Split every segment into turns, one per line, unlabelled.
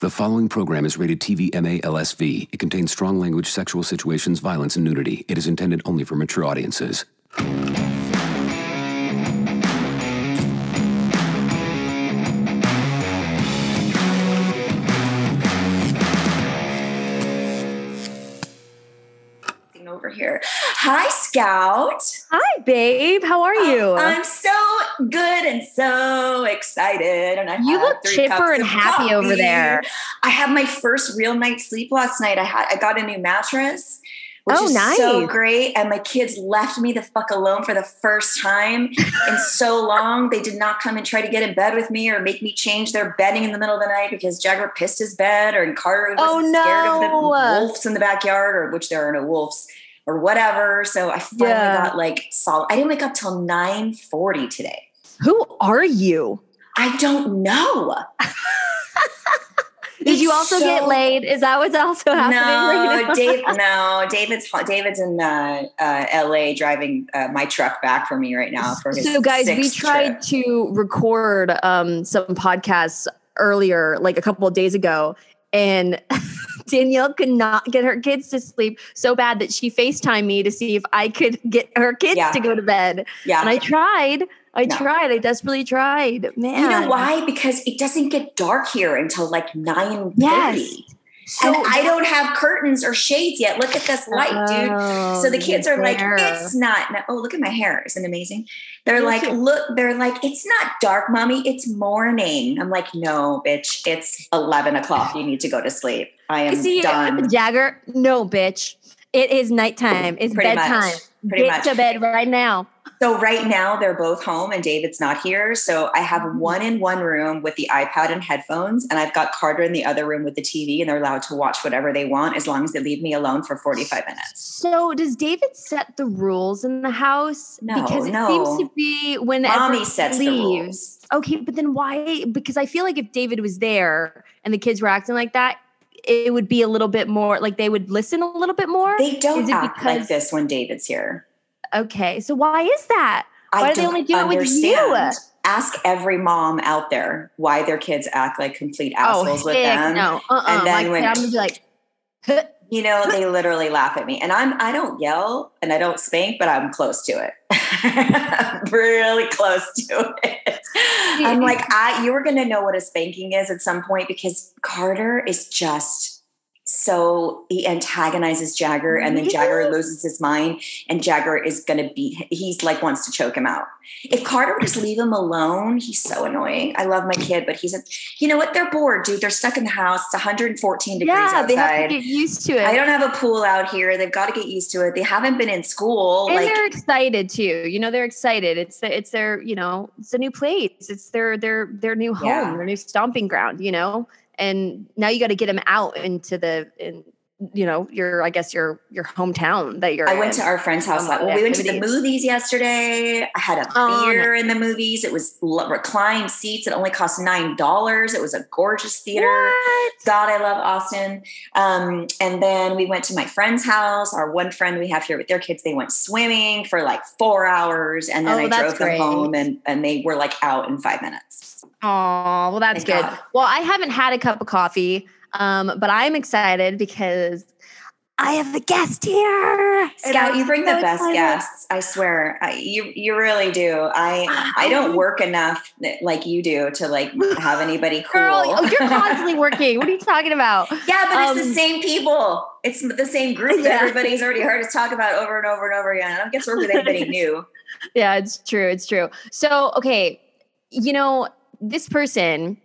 The following program is rated TV MA LSV. It contains strong language, sexual situations, violence, and nudity. It is intended only for mature audiences.
Here. Hi, Scout.
Hi, babe. How are you?
Uh, I'm so good and so excited. And I
you look chipper and happy
coffee.
over there.
I had my first real night's sleep last night. I had I got a new mattress. Which
oh,
is
nice.
so great. And my kids left me the fuck alone for the first time in so long. They did not come and try to get in bed with me or make me change their bedding in the middle of the night because Jagger pissed his bed or Carter was
oh, no.
scared of the wolves in the backyard, or which there are no wolves or whatever. So I finally yeah. got like solid. I didn't wake up till 9 40 today.
Who are you?
I don't know.
Did you also so, get laid? Is that what's also happening?
No,
right
Dave, no. David's David's in uh, uh, L.A. driving uh, my truck back for me right now. For his
so, guys, we
trip.
tried to record um, some podcasts earlier, like a couple of days ago, and Danielle could not get her kids to sleep so bad that she FaceTimed me to see if I could get her kids yeah. to go to bed.
Yeah.
And I tried. I no. tried. I desperately tried. Man.
You know why? Because it doesn't get dark here until like 9
yes.
So and I don't have curtains or shades yet. Look at this light, dude. Oh, so the kids are like, it's not. Oh, look at my hair. Isn't amazing? They're like, look, they're like, it's not dark, mommy. It's morning. I'm like, no, bitch. It's 11 o'clock. You need to go to sleep. I am See, done.
Jagger, no, bitch. It is nighttime. It's
Pretty
bedtime.
Much. Pretty
Get
much.
to bed right now.
So right now they're both home and David's not here. So I have mm-hmm. one in one room with the iPad and headphones, and I've got Carter in the other room with the TV, and they're allowed to watch whatever they want as long as they leave me alone for 45 minutes.
So does David set the rules in the house?
No,
because it
no.
seems to be when
mommy sets
leaves.
the rules.
Okay, but then why? Because I feel like if David was there and the kids were acting like that, it would be a little bit more like they would listen a little bit more.
They don't act because, like this when David's here.
Okay, so why is that? Why
I
do they only do
understand.
it with you?
Ask every mom out there why their kids act like complete oh, assholes
oh,
with them.
No, uh-uh.
and then
My
when
I'm gonna be like,
you know, they literally laugh at me, and I'm I don't yell and I don't spank, but I'm close to it. Really close to it. I'm like, I you were gonna know what a spanking is at some point because Carter is just so he antagonizes Jagger and then Jagger loses his mind and Jagger is going to beat he's like wants to choke him out. If Carter would just leave him alone, he's so annoying. I love my kid, but he's a you know what? They're bored, dude. They're stuck in the house. It's 114 degrees
yeah,
outside.
they have to get used to it.
I don't have a pool out here. They've got to get used to it. They haven't been in school.
And
like,
they're excited too. You know, they're excited. It's it's their, you know, it's a new place. It's their their their new home,
Yeah.
their new stomping ground, you know? And now you got to get them out into the in, you know your I guess your your hometown that you're.
I went to our friend's house. Like, well, we went to the movies yesterday. I had a
Oh,
beer in the movies. It was reclined seats. It only cost nine dollars. It was a gorgeous theater.
What?
God, I love Austin. Um, and then we went to my friend's house. Our one friend we have here with their kids, they went swimming for like four hours, and then
Oh,
I drove them home, and and they were like out in five minutes.
Oh, well, that's
Thank
good.
God.
Well, I haven't had a cup of coffee, um, but I'm excited because I have a guest here.
Scout, you bring
so
the best
excited.
guests. I swear, I, you you really do. I I don't work enough like you do to like have anybody cool.
Girl, oh, you're constantly working. What are you talking about?
yeah, but it's
Um,
the same people. It's the same group that
Yeah.
everybody's already heard us talk about over and over and over again. I don't get to work with anybody new.
Yeah, it's true. It's true. So, okay, you know, this person,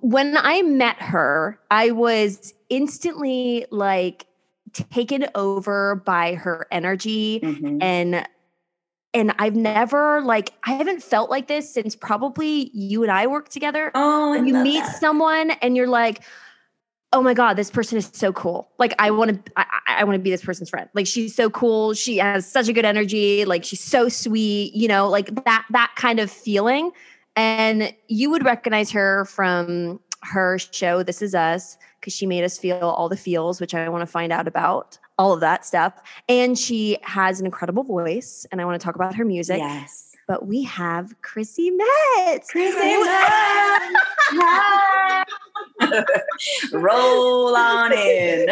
when I met her, I was instantly like taken over by her energy
Mhm.
and and I've never like I haven't felt like this since probably you and I worked together.
Oh,
When you meet
that.
someone and you're like, oh my god, this person is so cool. Like I want to, I, I want to be this person's friend. Like she's so cool. She has such a good energy. Like she's so sweet. You know, like that that kind of feeling. And you would recognize her from her show This Is Us because she made us feel all the feels, which I want to find out about all of that stuff. And she has an incredible voice, and I want to talk about her music.
Yes.
But we have Chrissy Metz.
Chrissy Metz. Roll on in.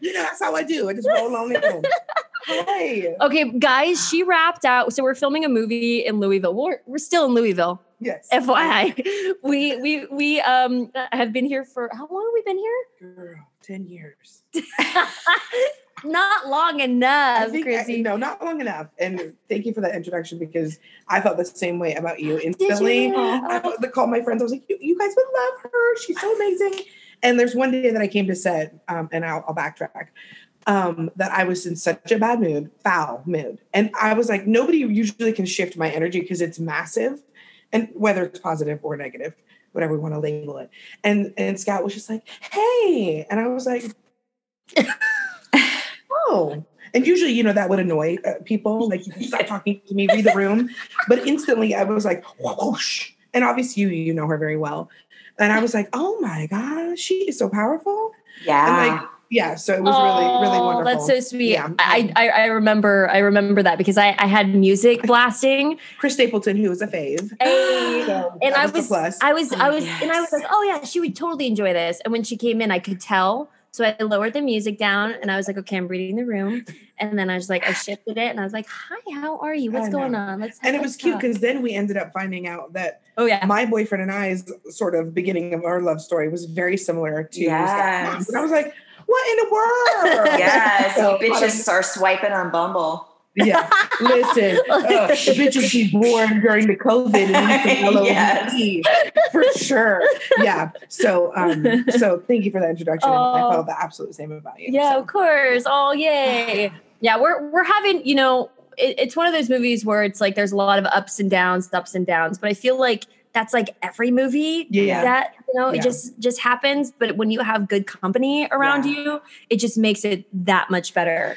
you know, that's how I do. I just roll on in. Hey.
Okay, guys, she wrapped out. So we're filming a movie in Louisville. We're, we're still in Louisville,
Yes.
FYI. We we we um have been here for how long have we been here?
Girl, 10 years.
Not long enough,
think I-
Chrissy.
no, not long enough. And thank you for that introduction because I felt the same way about you instantly.
you?
I called my friends. I was like, you, you guys would love her. She's so amazing. And there's one day that I came to set, um, and I'll, I'll backtrack, um, that I was in such a bad mood, foul mood. And I was like, nobody usually can shift my energy because it's massive. And whether it's positive or negative, whatever we want to label it. And and Scout was just like, hey. And I was like, oh. And usually, you know, that would annoy uh, people. Like, you stop talking to me, read the room. But instantly, I was like, whoosh. And obviously, you you know her very well. And I was like, oh my gosh, she is so powerful.
Yeah.
And like, yeah, so it was really, really
Oh,
wonderful.
That's so sweet.
Yeah.
I, I I remember I remember that because I, I had music blasting
Chris Stapleton, who was a fave.
Hey.
So
and
that
I
the
was
plus.
I was oh, I
Oh,
was and I was like, oh yeah, she would totally enjoy this. And when she came in, I could tell. So I lowered the music down and I was like, okay, I'm reading the room. And then I was like, I shifted it and I was like, hi, how are you? What's going
know.
on? Let's
and it
let's
was cute because then we ended up finding out that
oh yeah.
my boyfriend and I's sort of beginning of our love story was very similar to
Yes.
And I was like, what in the world?
yes.
So,
you
I
bitches are swiping on Bumble.
Yeah. Listen, uh, the bitches be born during the COVID and need some
Yes.
For sure. Yeah. So um, so thank you for that introduction. and I
Oh.
felt the absolute same about you.
Yeah,
so.
of course. Oh, yay. Yeah, we're we're having, you know, it, it's one of those movies where it's like there's a lot of ups and downs, ups and downs. But I feel like that's like every movie
Yeah.
that you know
Yeah.
it just just happens. But when you have good company around
Yeah.
you, it just makes it that much better.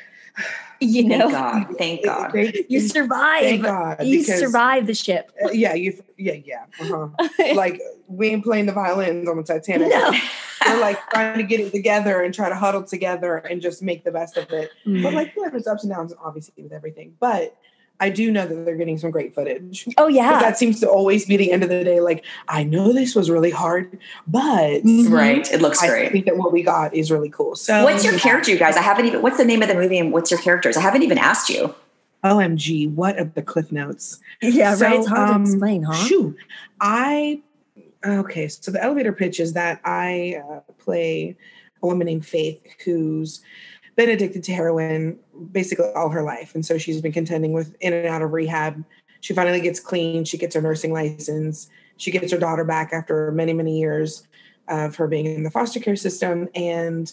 You
Thank
know,
God. Thank God.
you
Thank
survive.
God.
You
because-
survive the ship.
uh, yeah, you. Yeah, yeah. Uh-huh. like we ain't playing the violins on the Titanic.
No.
We're like trying to get it together and try to huddle together and just make the best of it.
Mm.
But like, yeah, there's ups and downs, obviously, with everything. But I do know that they're getting some great footage.
oh yeah.
that seems to always be the end of the day. Like, I know this was really hard, but
Mhm.
Right. It looks
I
great.
I think that what we got is really cool. So,
What's your character, you guys? I haven't even. What's the name of the movie and what's your characters? I haven't even asked you.
OMG, what are the cliff notes?
Yeah,
So,
right. It's hard
um,
to explain, huh?
Shoo. I okay. So the elevator pitch is that I uh, play a woman named Faith who's been addicted to heroin basically all her life, and so she's been contending with in and out of rehab. She finally gets clean. She gets her nursing license. She gets her daughter back after many many years of her being in the foster care system, and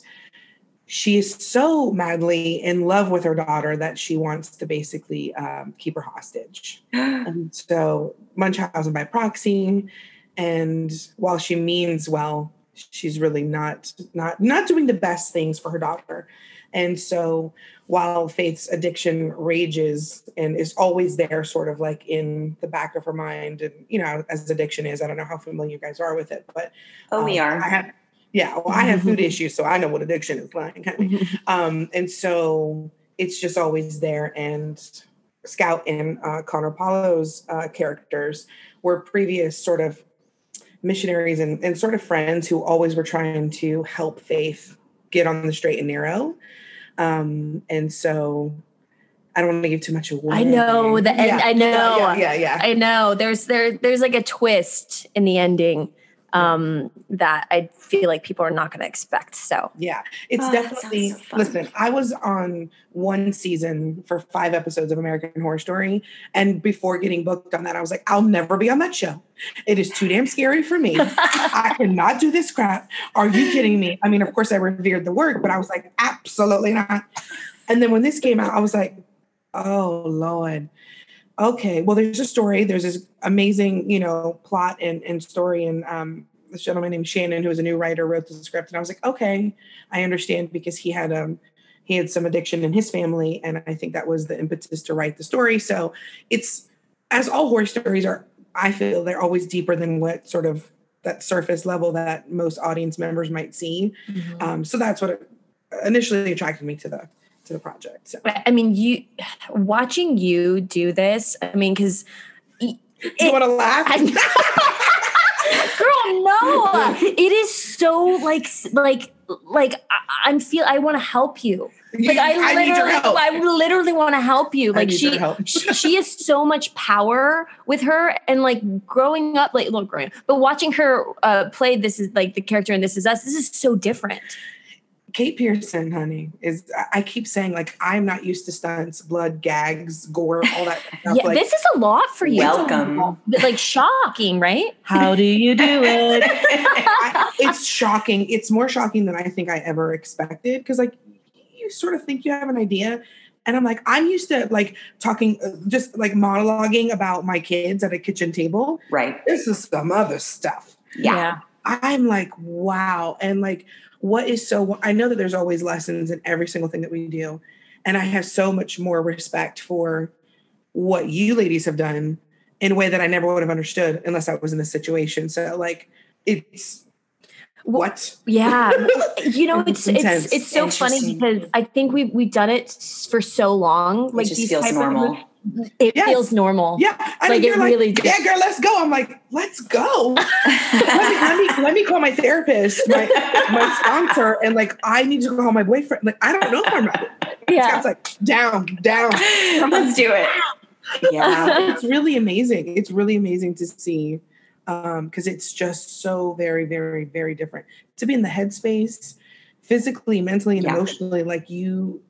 she is so madly in love with her daughter that she wants to basically um, keep her hostage. And so Munchausen by proxy. And while she means well, she's really not not not doing the best things for her daughter. And so while Faith's addiction rages and is always there, sort of like in the back of her mind, and you know, as addiction is, I don't know how familiar you guys are with it, but
oh, um, we are.
I have, yeah, well, I have food issues, so I know what addiction is like. um, and so it's just always there. And Scout and uh, Connor Paolo's uh, characters were previous sort of missionaries and, and sort of friends who always were trying to help Faith get on the straight and narrow. Um, and so I don't want to give too much away.
I know the end.
Yeah.
I know.
Yeah, yeah, yeah,
I know. There's there there's like a twist in the ending um, that I feel like people are not going to expect. So
yeah, it's oh, definitely. So listen, I was on one season for five episodes of American Horror Story, and before getting booked on that, I was like, I'll never be on that show. It is too damn scary for me. I cannot do this crap. Are you kidding me? I mean, of course, I revered the work, but I was like, absolutely not. And then when this came out, I was like, oh lord okay, well, there's a story. There's this amazing, you know, plot and, and story. And um, this gentleman named Shannon, who was a new writer, wrote the script. And I was like, okay, I understand because he had um he had some addiction in his family, and I think that was the impetus to write the story. So it's as all horror stories are. I feel they're always deeper than what sort of that surface level that most audience members might see. Mm-hmm. Um, so that's what initially attracted me to the to the project. So.
I mean, you watching you do this. I mean, because
you want to laugh.
Girl, no! It is so like like like I, am feel I want to help you. Like I, I literally, I literally want to help you. Like she, she, she has so much power with her, and like growing up, like little growing up, but watching her uh, play this is like the character in This Is Us. This is so different.
Kate Pearson, honey, is I keep saying like I'm not used to stunts, blood, gags, gore, all that
stuff. yeah,
like,
this is a lot for you.
Welcome.
Like shocking, right?
How do you do it?
I, it's shocking. It's more shocking than I think I ever expected because like you sort of think you have an idea. And I'm like, I'm used to like talking, uh, just like monologuing about my kids at a kitchen table.
Right.
This is some other stuff.
yeah. yeah.
I'm like, wow. And like, what is so i know that there's always lessons in every single thing that we do. And i have so much more respect for what you ladies have done in a way that i never would have understood unless i was in this situation. So like it's what?
yeah. You know it's it's it's, it's so funny because i think we've we've done it for so long.
Like these feels normal. of,
it yes. feels normal.
Yeah.
I like it like, really
does. Yeah, girl, let's go. I'm like, let's go. let, me, let, me, let me call my therapist, my my sponsor, and like I need to call my boyfriend. Like, I don't know if I'm right.
Yeah. It's
like down, down.
let's do it.
Yeah. it's really amazing. It's really amazing to see. Um, because it's just so very, very, very different. To be in the headspace, physically, mentally, and yeah. emotionally, like you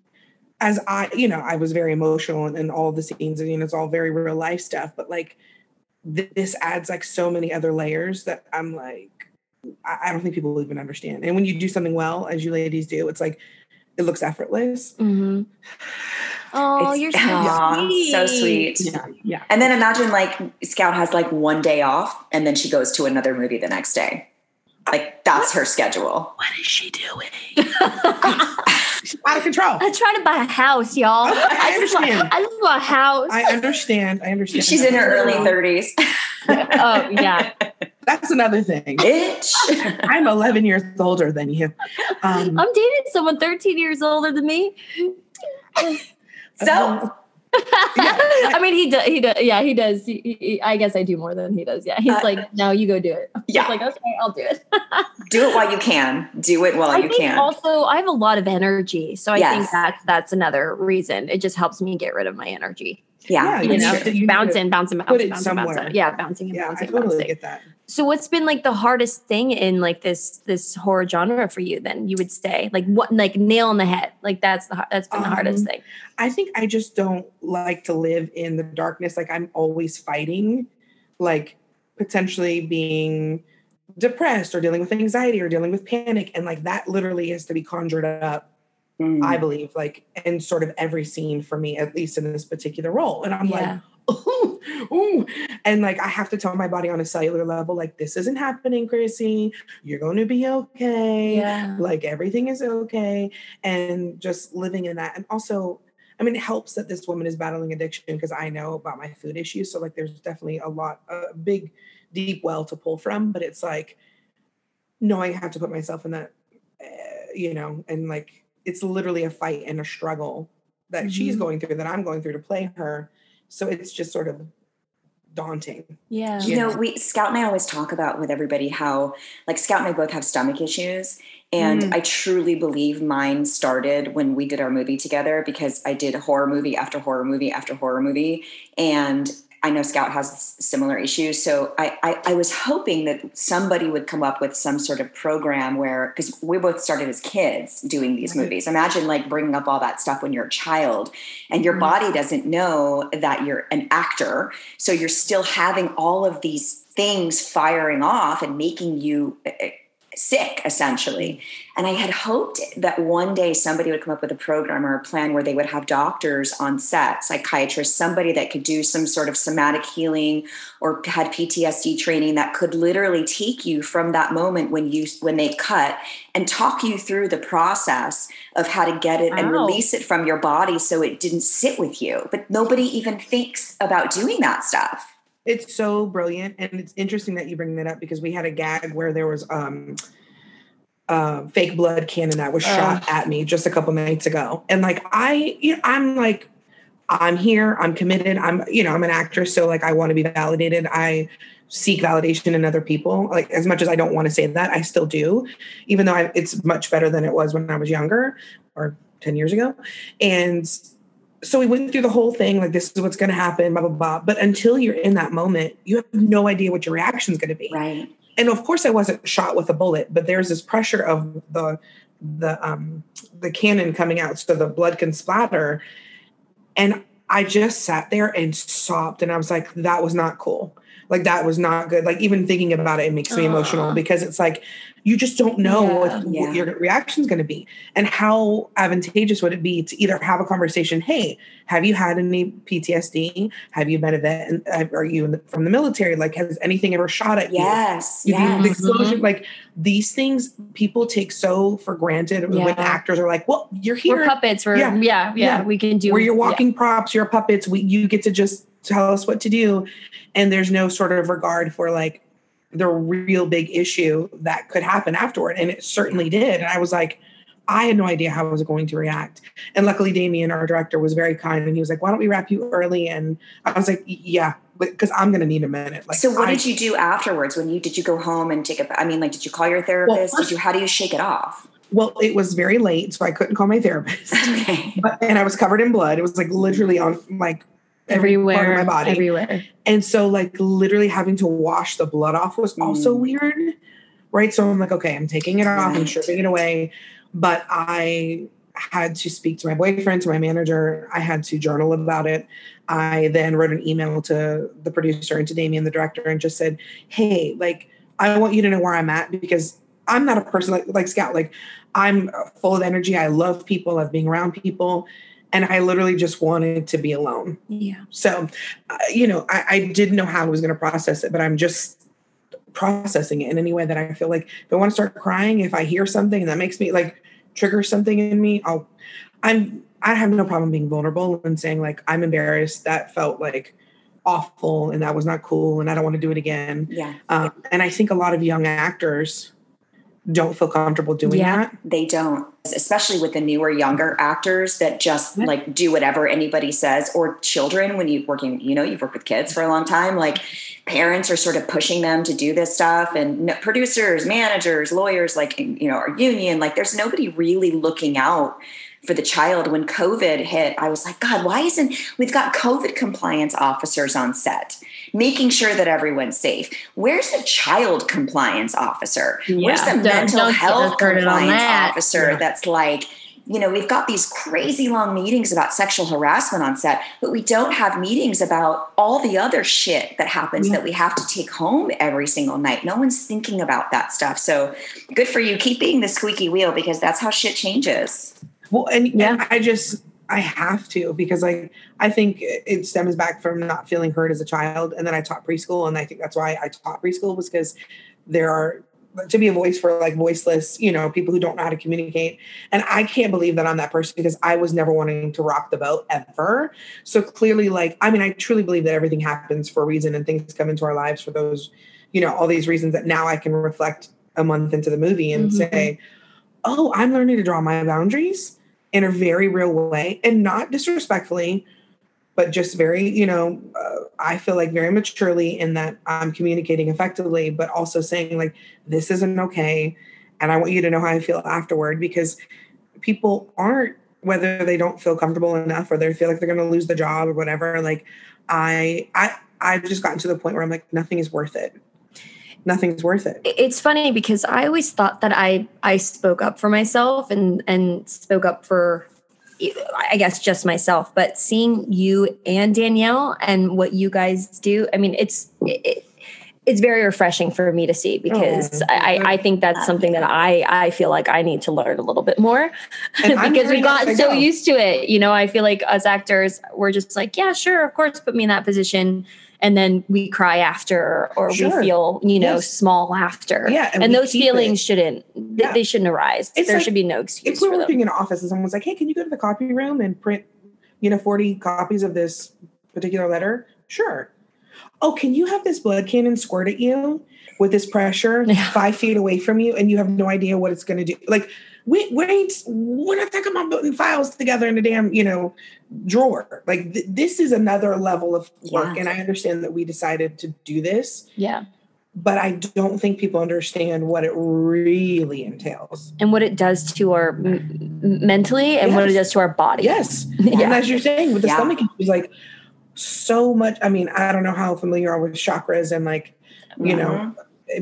as I, you know, I was very emotional in, in all the scenes, and you know, it's all very real life stuff. But like, th- this adds like so many other layers that I'm like, I, I don't think people will even understand. And when you do something well, as you ladies do, it's like it looks effortless.
Mm-hmm. Oh, it's, you're so yeah, sweet.
So sweet.
Yeah, yeah.
And then imagine like Scout has like one day off, and then she goes to another movie the next day. Like that's her schedule.
What is she doing?
She's out of control.
I'm trying to buy a house, y'all.
I, I understand.
I just want a house.
I understand. I understand.
She's in her early 30s.
oh, yeah.
That's another thing.
Bitch.
I'm 11 years older than you.
Um, I'm dating someone 13 years older than me.
So
I mean, he does. He does. Yeah, he does. He, he, I guess I do more than he does. Yeah, he's uh, like, no, you go do it.
Yeah,
like okay, I'll do it.
do it while you can. Do it while
I
you can.
Also, I have a lot of energy, so I yes. think that's that's another reason. It just helps me get rid of my energy.
Yeah,
yeah you, know, you bouncing, bouncing, bouncing, bouncing, bouncing. Yeah, bouncing and
yeah,
bouncing.
I totally
bouncing.
get that.
So what's been like the hardest thing in like this this horror genre for you then you would say like what like nail on the head like that's the that's been the um, hardest thing.
I think I just don't like to live in the darkness like I'm always fighting like potentially being depressed or dealing with anxiety or dealing with panic and like that literally has to be conjured up mm. I believe, like in sort of every scene for me, at least in this particular role. And I'm yeah. like, ooh, ooh. And like I have to tell my body on a cellular level, like, this isn't happening, Chrissy. You're gonna be okay. Yeah. Like everything is okay. And just living in that. And also I mean, it helps that this woman is battling addiction because I know about my food issues. So like, there's definitely a lot, a big, deep well to pull from. But it's like knowing I have to put myself in that, uh, you know, and like it's literally a fight and a struggle that mm-hmm. she's going through that I'm going through to play her. So it's just sort of daunting.
Yeah.
You know, we Scout and I always talk about with everybody how like Scout and I both have stomach issues and mm. I truly believe mine started when we did our movie together because I did horror movie after horror movie after horror movie. And I know Scout has similar issues. So I, I, I was hoping that somebody would come up with some sort of program where, because we both started as kids doing these mm-hmm. movies. Imagine like bringing up all that stuff when you're a child and your mm-hmm. body doesn't know that you're an actor. So you're still having all of these things firing off and making you eh, eh, sick essentially. And i had hoped that one day somebody would come up with a program or a plan where they would have doctors on set psychiatrists somebody that could do some sort of somatic healing or had ptsd training that could literally take you from that moment when you when they cut and talk you through the process of how to get it wow. and release it from your body so it didn't sit with you. But nobody even thinks about doing that stuff
it's so brilliant, and it's interesting that you bring that up because we had a gag where there was um, uh, fake blood cannon that was shot at me just a couple nights ago, and like I, you know, I'm like, I'm here, I'm committed, I'm, you know, I'm an actor, so like I want to be validated. I seek validation in other people. Like as much as I don't want to say that, I still do, even though I, it's much better than it was when I was younger or ten years ago, and so we went through the whole thing like this is what's going to happen blah blah blah. But until you're in that moment you have no idea what your reaction is going to be.
Right.
And of course i wasn't shot with a bullet but there's this pressure of the the um the cannon coming out so the blood can splatter. And i just sat there and sobbed and i was like that was not cool. Like that was not good. Like even thinking about it it makes me emotional because it's like you just don't know yeah, what, yeah. what, your reaction is going to be and how advantageous would it be to either have a conversation hey have you had any ptsd have you been a vet? And are you the, from the military? Like has anything ever shot at
yes,
you
yes.
exposure mm-hmm. like these things people take so for granted yeah. when actors are like well you're here.
we're puppets we're yeah yeah, yeah, we can do
where you're walking props you're puppets we you get to just tell us what to do. And there's no sort of regard for like the real big issue that could happen afterward. And it certainly did. And I was like, I had no idea how I was going to react. And luckily, Damien, our director, was very kind and he was like, Why don't we wrap you early? And I was like, Yeah, because I'm going to need a minute.
Like, so, what I, did you do afterwards? When you did you go home and take a? I mean, like, did you call your therapist? Well, did you? How do you shake it off?
Well, it was very late, so I couldn't call my therapist. Okay. But, and I was covered in blood. It was like literally on like
everywhere part of my body. everywhere.
And so like literally having to wash the blood off was also mm. weird right? So i'm like okay i'm taking it off i'm stripping it away. But i had to speak to my boyfriend to my manager. I had to journal about it. I then wrote an email to the producer and to damien the director and just said hey like i want you to know where i'm at because i'm not a person like, like scout. Like i'm full of energy. I love people. I love being around people and I literally just wanted to be alone.
Yeah.
So, uh, you know, I, I, didn't know how I was going to process it, but I'm just processing it in any way that I feel like if I want to start crying, if I hear something and that makes me like trigger something in me, I'll, I'm, I have no problem being vulnerable and saying like, I'm embarrassed. That felt like awful and that was not cool and I don't want to do it again.
Yeah.
Um, and I think a lot of young actors don't feel comfortable doing yeah, that.
They don't, especially with the newer, younger actors that just like do whatever anybody says, or children when you working, you know, you've worked with kids for a long time. Like parents are sort of pushing them to do this stuff, and producers, managers, lawyers, like you know, our union. Like there's nobody really looking out for the child when covid hit i was like god why isn't we've got covid compliance officers on set making sure that everyone's safe. Where's the child compliance officer? Yeah, Where's the mental health compliance that. officer yeah. that's like, you know, we've got these crazy long meetings about sexual harassment on set, but we don't have meetings about all the other shit that happens yeah. that we have to take home every single night. No one's thinking about that stuff. So good for you. Keep being the squeaky wheel because that's how shit changes.
Well, and, yeah. and I just I have to because like I think it stems back from not feeling heard as a child, and then I taught preschool, and I think that's why I taught preschool was because there are to be a voice for like voiceless, you know, people who don't know how to communicate. And I can't believe that I'm that person because I was never wanting to rock the boat ever. So clearly, like, I mean, I truly believe that everything happens for a reason and things come into our lives for those, you know, all these reasons that now I can reflect a month into the movie and mm-hmm. say, oh, I'm learning to draw my boundaries in a very real way and not disrespectfully but just very you know uh, i feel like very maturely in that i'm communicating effectively but also saying like this isn't okay and i want you to know how i feel afterward because people aren't whether they don't feel comfortable enough or they feel like they're going to lose the job or whatever like i i i've just gotten to the point where i'm like nothing is worth it nothing's worth it.
It's funny because I always thought that I I spoke up for myself and and spoke up for I guess just myself, but seeing you and Danielle and what you guys do, I mean, it's it, it's very refreshing for me to see oh, because oh, I, I think that's something that I I feel like I need to learn a little bit more because we got so used to it. You know, I feel like us actors, we're just like, yeah, sure, of course, put me in that position and then we cry after or sure. we feel you know yes. small laughter
yeah
and, and those feelings it. shouldn't yeah. they shouldn't arise it's there like, should be no excuse
if we're working in an office and someone's like hey can you go to the copy room and print you know 40 copies of this particular letter sure oh can you have this blood cannon squirt at you with this pressure yeah. five feet away from you and you have no idea what it's going to do like we, we ain't we're not talking about putting files together in a damn you know drawer like th- this is another level of work yeah. and i understand that we decided to do this
yeah
but i don't think people understand what it really entails
and what it does to our m- mentally and yes. what it does to our body
yes yeah. and as you're saying with the yeah. stomach issues like so much i mean i don't know how familiar you are with chakras and like you mm-hmm. know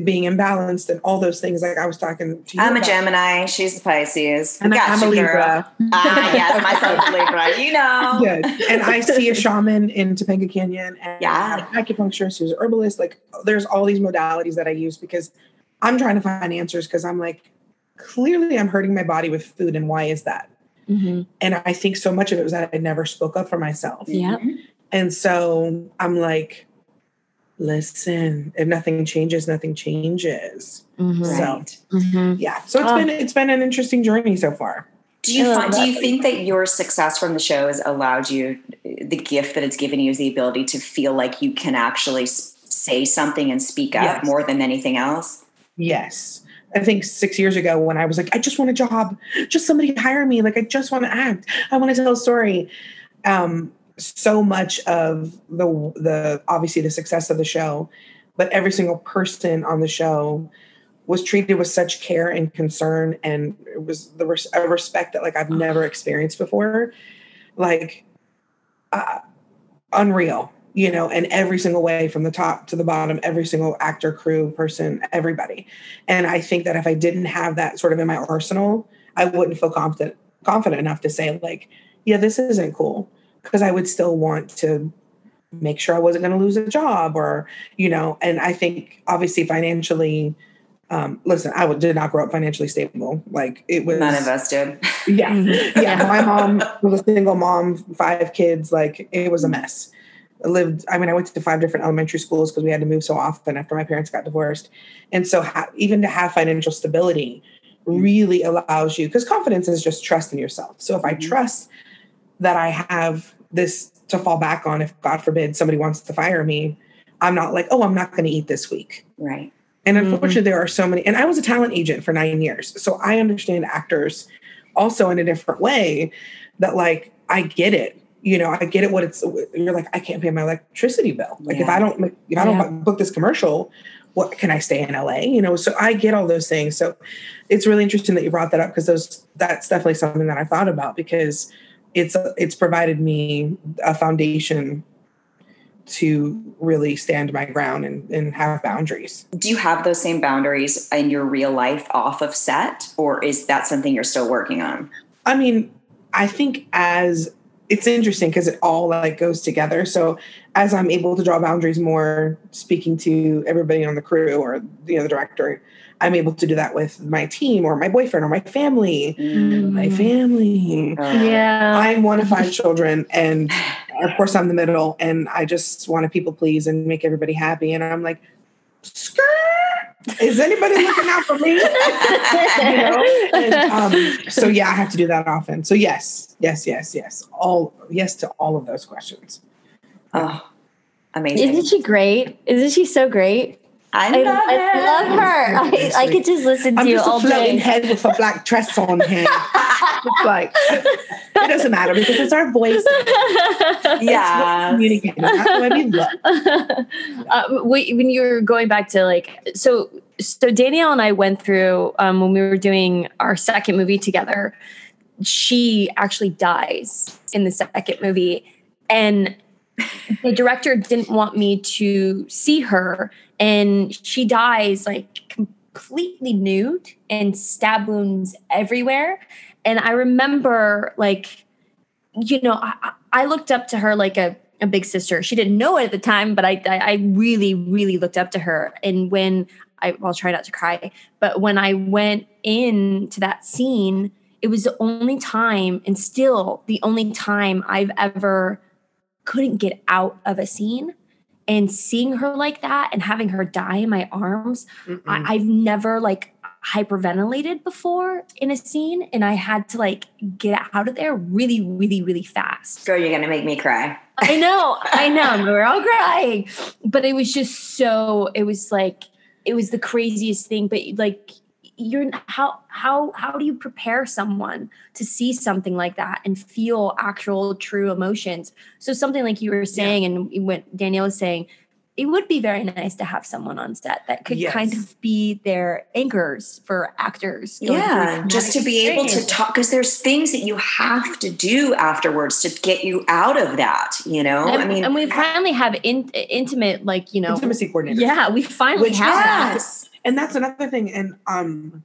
being imbalanced and all those things. Like I was talking to you.
I'm about. a Gemini. She's a Pisces.
And I'm a Libra.
Ah, yes, my son's Libra. You know.
Yes. And I see a shaman in Topanga Canyon and yeah. acupuncturist who's herbalist. Like there's all these modalities that I use because I'm trying to find answers because I'm like, clearly I'm hurting my body with food. And why is that? Mm-hmm. And I think so much of it was that I never spoke up for myself.
Yeah.
And so I'm like, listen if nothing changes nothing changes mm-hmm. so mm-hmm. yeah so it's oh. been it's been an interesting journey so far
do you find, do you think that your success from the show has allowed you the gift that it's given you is the ability to feel like you can actually say something and speak up yes. more than anything else
yes I think six years ago when I was like, I just want a job, just somebody hire me. Like, I just want to act. I want to tell a story. Um, so much of the the obviously the success of the show, but every single person on the show was treated with such care and concern, and it was the res- a respect that like I've never experienced before, like uh, unreal, you know, and every single way from the top to the bottom, every single actor, crew, person, everybody, and I think that if I didn't have that sort of in my arsenal, I wouldn't feel confident confident enough to say like, yeah, this isn't cool because I would still want to make sure I wasn't going to lose a job or, you know, and I think obviously financially, um, listen, I did not grow up financially stable. Like it was
us did.
Yeah. yeah. My mom was a single mom, five kids. Like it was a mess. I lived, I mean, I went to five different elementary schools because we had to move so often after my parents got divorced. And so ha- even to have financial stability really allows you, because confidence is just trust in yourself. So if I mm-hmm. trust that I have this to fall back on if God forbid somebody wants to fire me. I'm not like, oh, I'm not going to eat this week.
Right.
And mm-hmm. unfortunately, mm-hmm. there are so many. And I was a talent agent for nine years. So I understand actors also in a different way that, like, I get it. You know, I get it. What it's, you're like, I can't pay my electricity bill. Like, yeah. if I don't, if I don't yeah. book this commercial, what can I stay in LA? You know, so I get all those things. So it's really interesting that you brought that up because those, that's definitely something that I thought about because it's it's provided me a foundation to really stand my ground and, and have boundaries.
Do you have those same boundaries in your real life off of set, or is that something you're still working on?
I mean, I think as it's interesting because it all like goes together. So as I'm able to draw boundaries more, speaking to everybody on the crew or you know the director, I'm able to do that with my team or my boyfriend or my family.
Mm.
My family.
Oh.
Yeah.
I'm one of five children, and of course, I'm the middle, and I just want to people please and make everybody happy. And I'm like, skirt. Is anybody looking out for me? you know? And, um, so yeah, I have to do that often. So yes, yes, yes, yes. All yes to all of those questions.
Oh, amazing.
Isn't she great? Isn't she so great?
I
I,
love
I love her. I, I could just listen to
I'm
to you
just a
all
floating
day.
head with a black dress on hand. It's like it doesn't matter because it's our voice.
Yeah.
Communicating. That's why we look.
uh, when you were going back to like so so danielle and i went through um, when we were doing our second movie together she actually dies in the second movie and the director didn't want me to see her and she dies like completely nude and stab wounds everywhere. And i remember like you know i, I looked up to her like a, a big sister. She didn't know it at the time but I, I i really really looked up to her. And when i i'll try not to cry but when i went into that scene it was the only time and still the only time i've ever couldn't get out of a scene and seeing her like that and having her die in my arms I, i've never like hyperventilated before in a scene and I had to like get out of there really, really, really fast.
Girl, you're gonna make me cry.
I know, I know. We're all crying. But it was just so it was like it was the craziest thing. But like you're how how how do you prepare someone to see something like that and feel actual true emotions? So something like you were saying and what Danielle was saying, it would be very nice to have someone on set that could kind of be their anchors for actors.
Yeah, just to
traumatic
be able to talk because there's things that you have to do afterwards to get you out of that. You know,
And,
I mean,
and we finally have in, intimate, like you know,
Intimacy coordinator.
yeah, we finally
Which-
have that.
yes,
and that's another thing. And um,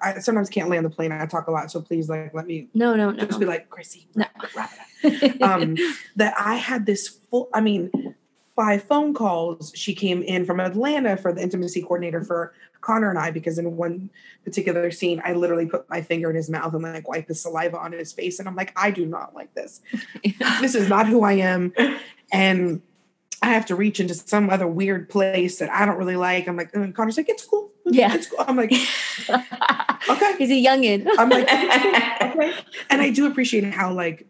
I sometimes can't land the plane. I talk a lot, so please, like, let me
No, no, no.
just be like, Chrissy,
No.
wrap it up. um, that I had this full, I mean, five phone calls. She came in from Atlanta for the intimacy coordinator for Connor and I, because in one particular scene, I literally put my finger in his mouth and like wipe the saliva on his face. And I'm like, I do not like this. this is not who I am. And I have to reach into some other weird place that I don't really like. I'm like, and Connor's like, it's cool.
Yeah.
It's cool. I'm like, okay.
He's a youngin.
I'm like, okay. And I do appreciate how like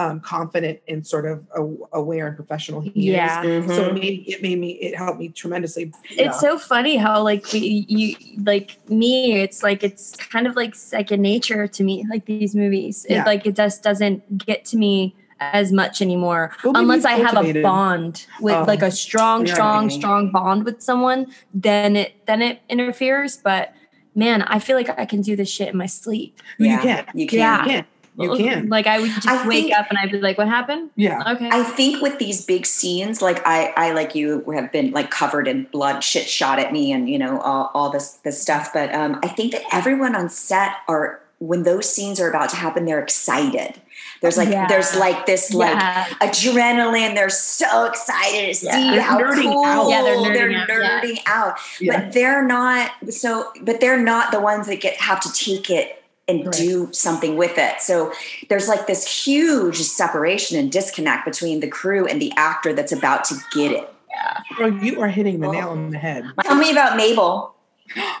um, confident and sort of a- aware and professional he
Yeah.
is. So
Mhm.
it made it made me it helped me tremendously.
It's so funny how like we you like me. It's like it's kind of like second nature to me. Like these movies,
Yeah.
it like it just doesn't get to me as much anymore
Well,
unless I have a bond with
Oh.
like a strong,
Yeah.
strong, strong bond with someone. Then it then it interferes. But man, I feel like I can do this shit in my sleep.
you
Yeah,
can.
you can.
Yeah.
You can. You can.
Like I would just
I
wake
think-
up and I'd be like, "What happened?"
Yeah.
Okay.
I think with these big scenes, like I, I like you have been like covered in blood, shit shot at me, and you know all, all this this stuff. But um, I think that everyone on set are when those scenes are about to happen, they're excited. There's like
Yeah.
there's like this like
Yeah.
adrenaline. They're so excited to
Yeah.
see
They're
how
nerding
cool
out.
Yeah, they're nerding
they're
out, yeah.
nerding out.
Yeah.
But they're not so. But they're not the ones that get have to take it and
Right.
do something with it. So there's like this huge separation and disconnect between the crew and the actor that's about to get it. Yeah.
Bro, you are hitting the nail on the head.
Tell me about Mabel.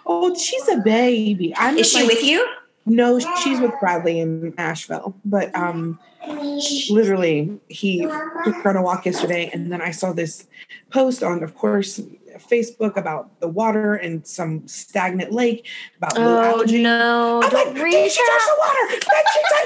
Oh, she's a baby. I'm
Is she
like-
with you?
No, she's with Bradley in Nashville. But um literally he took her on a walk yesterday and then I saw this post on of course Facebook about the water and some stagnant lake about low
oh
algae.
no!
I'm
Don't
like,
read
did she touch the water?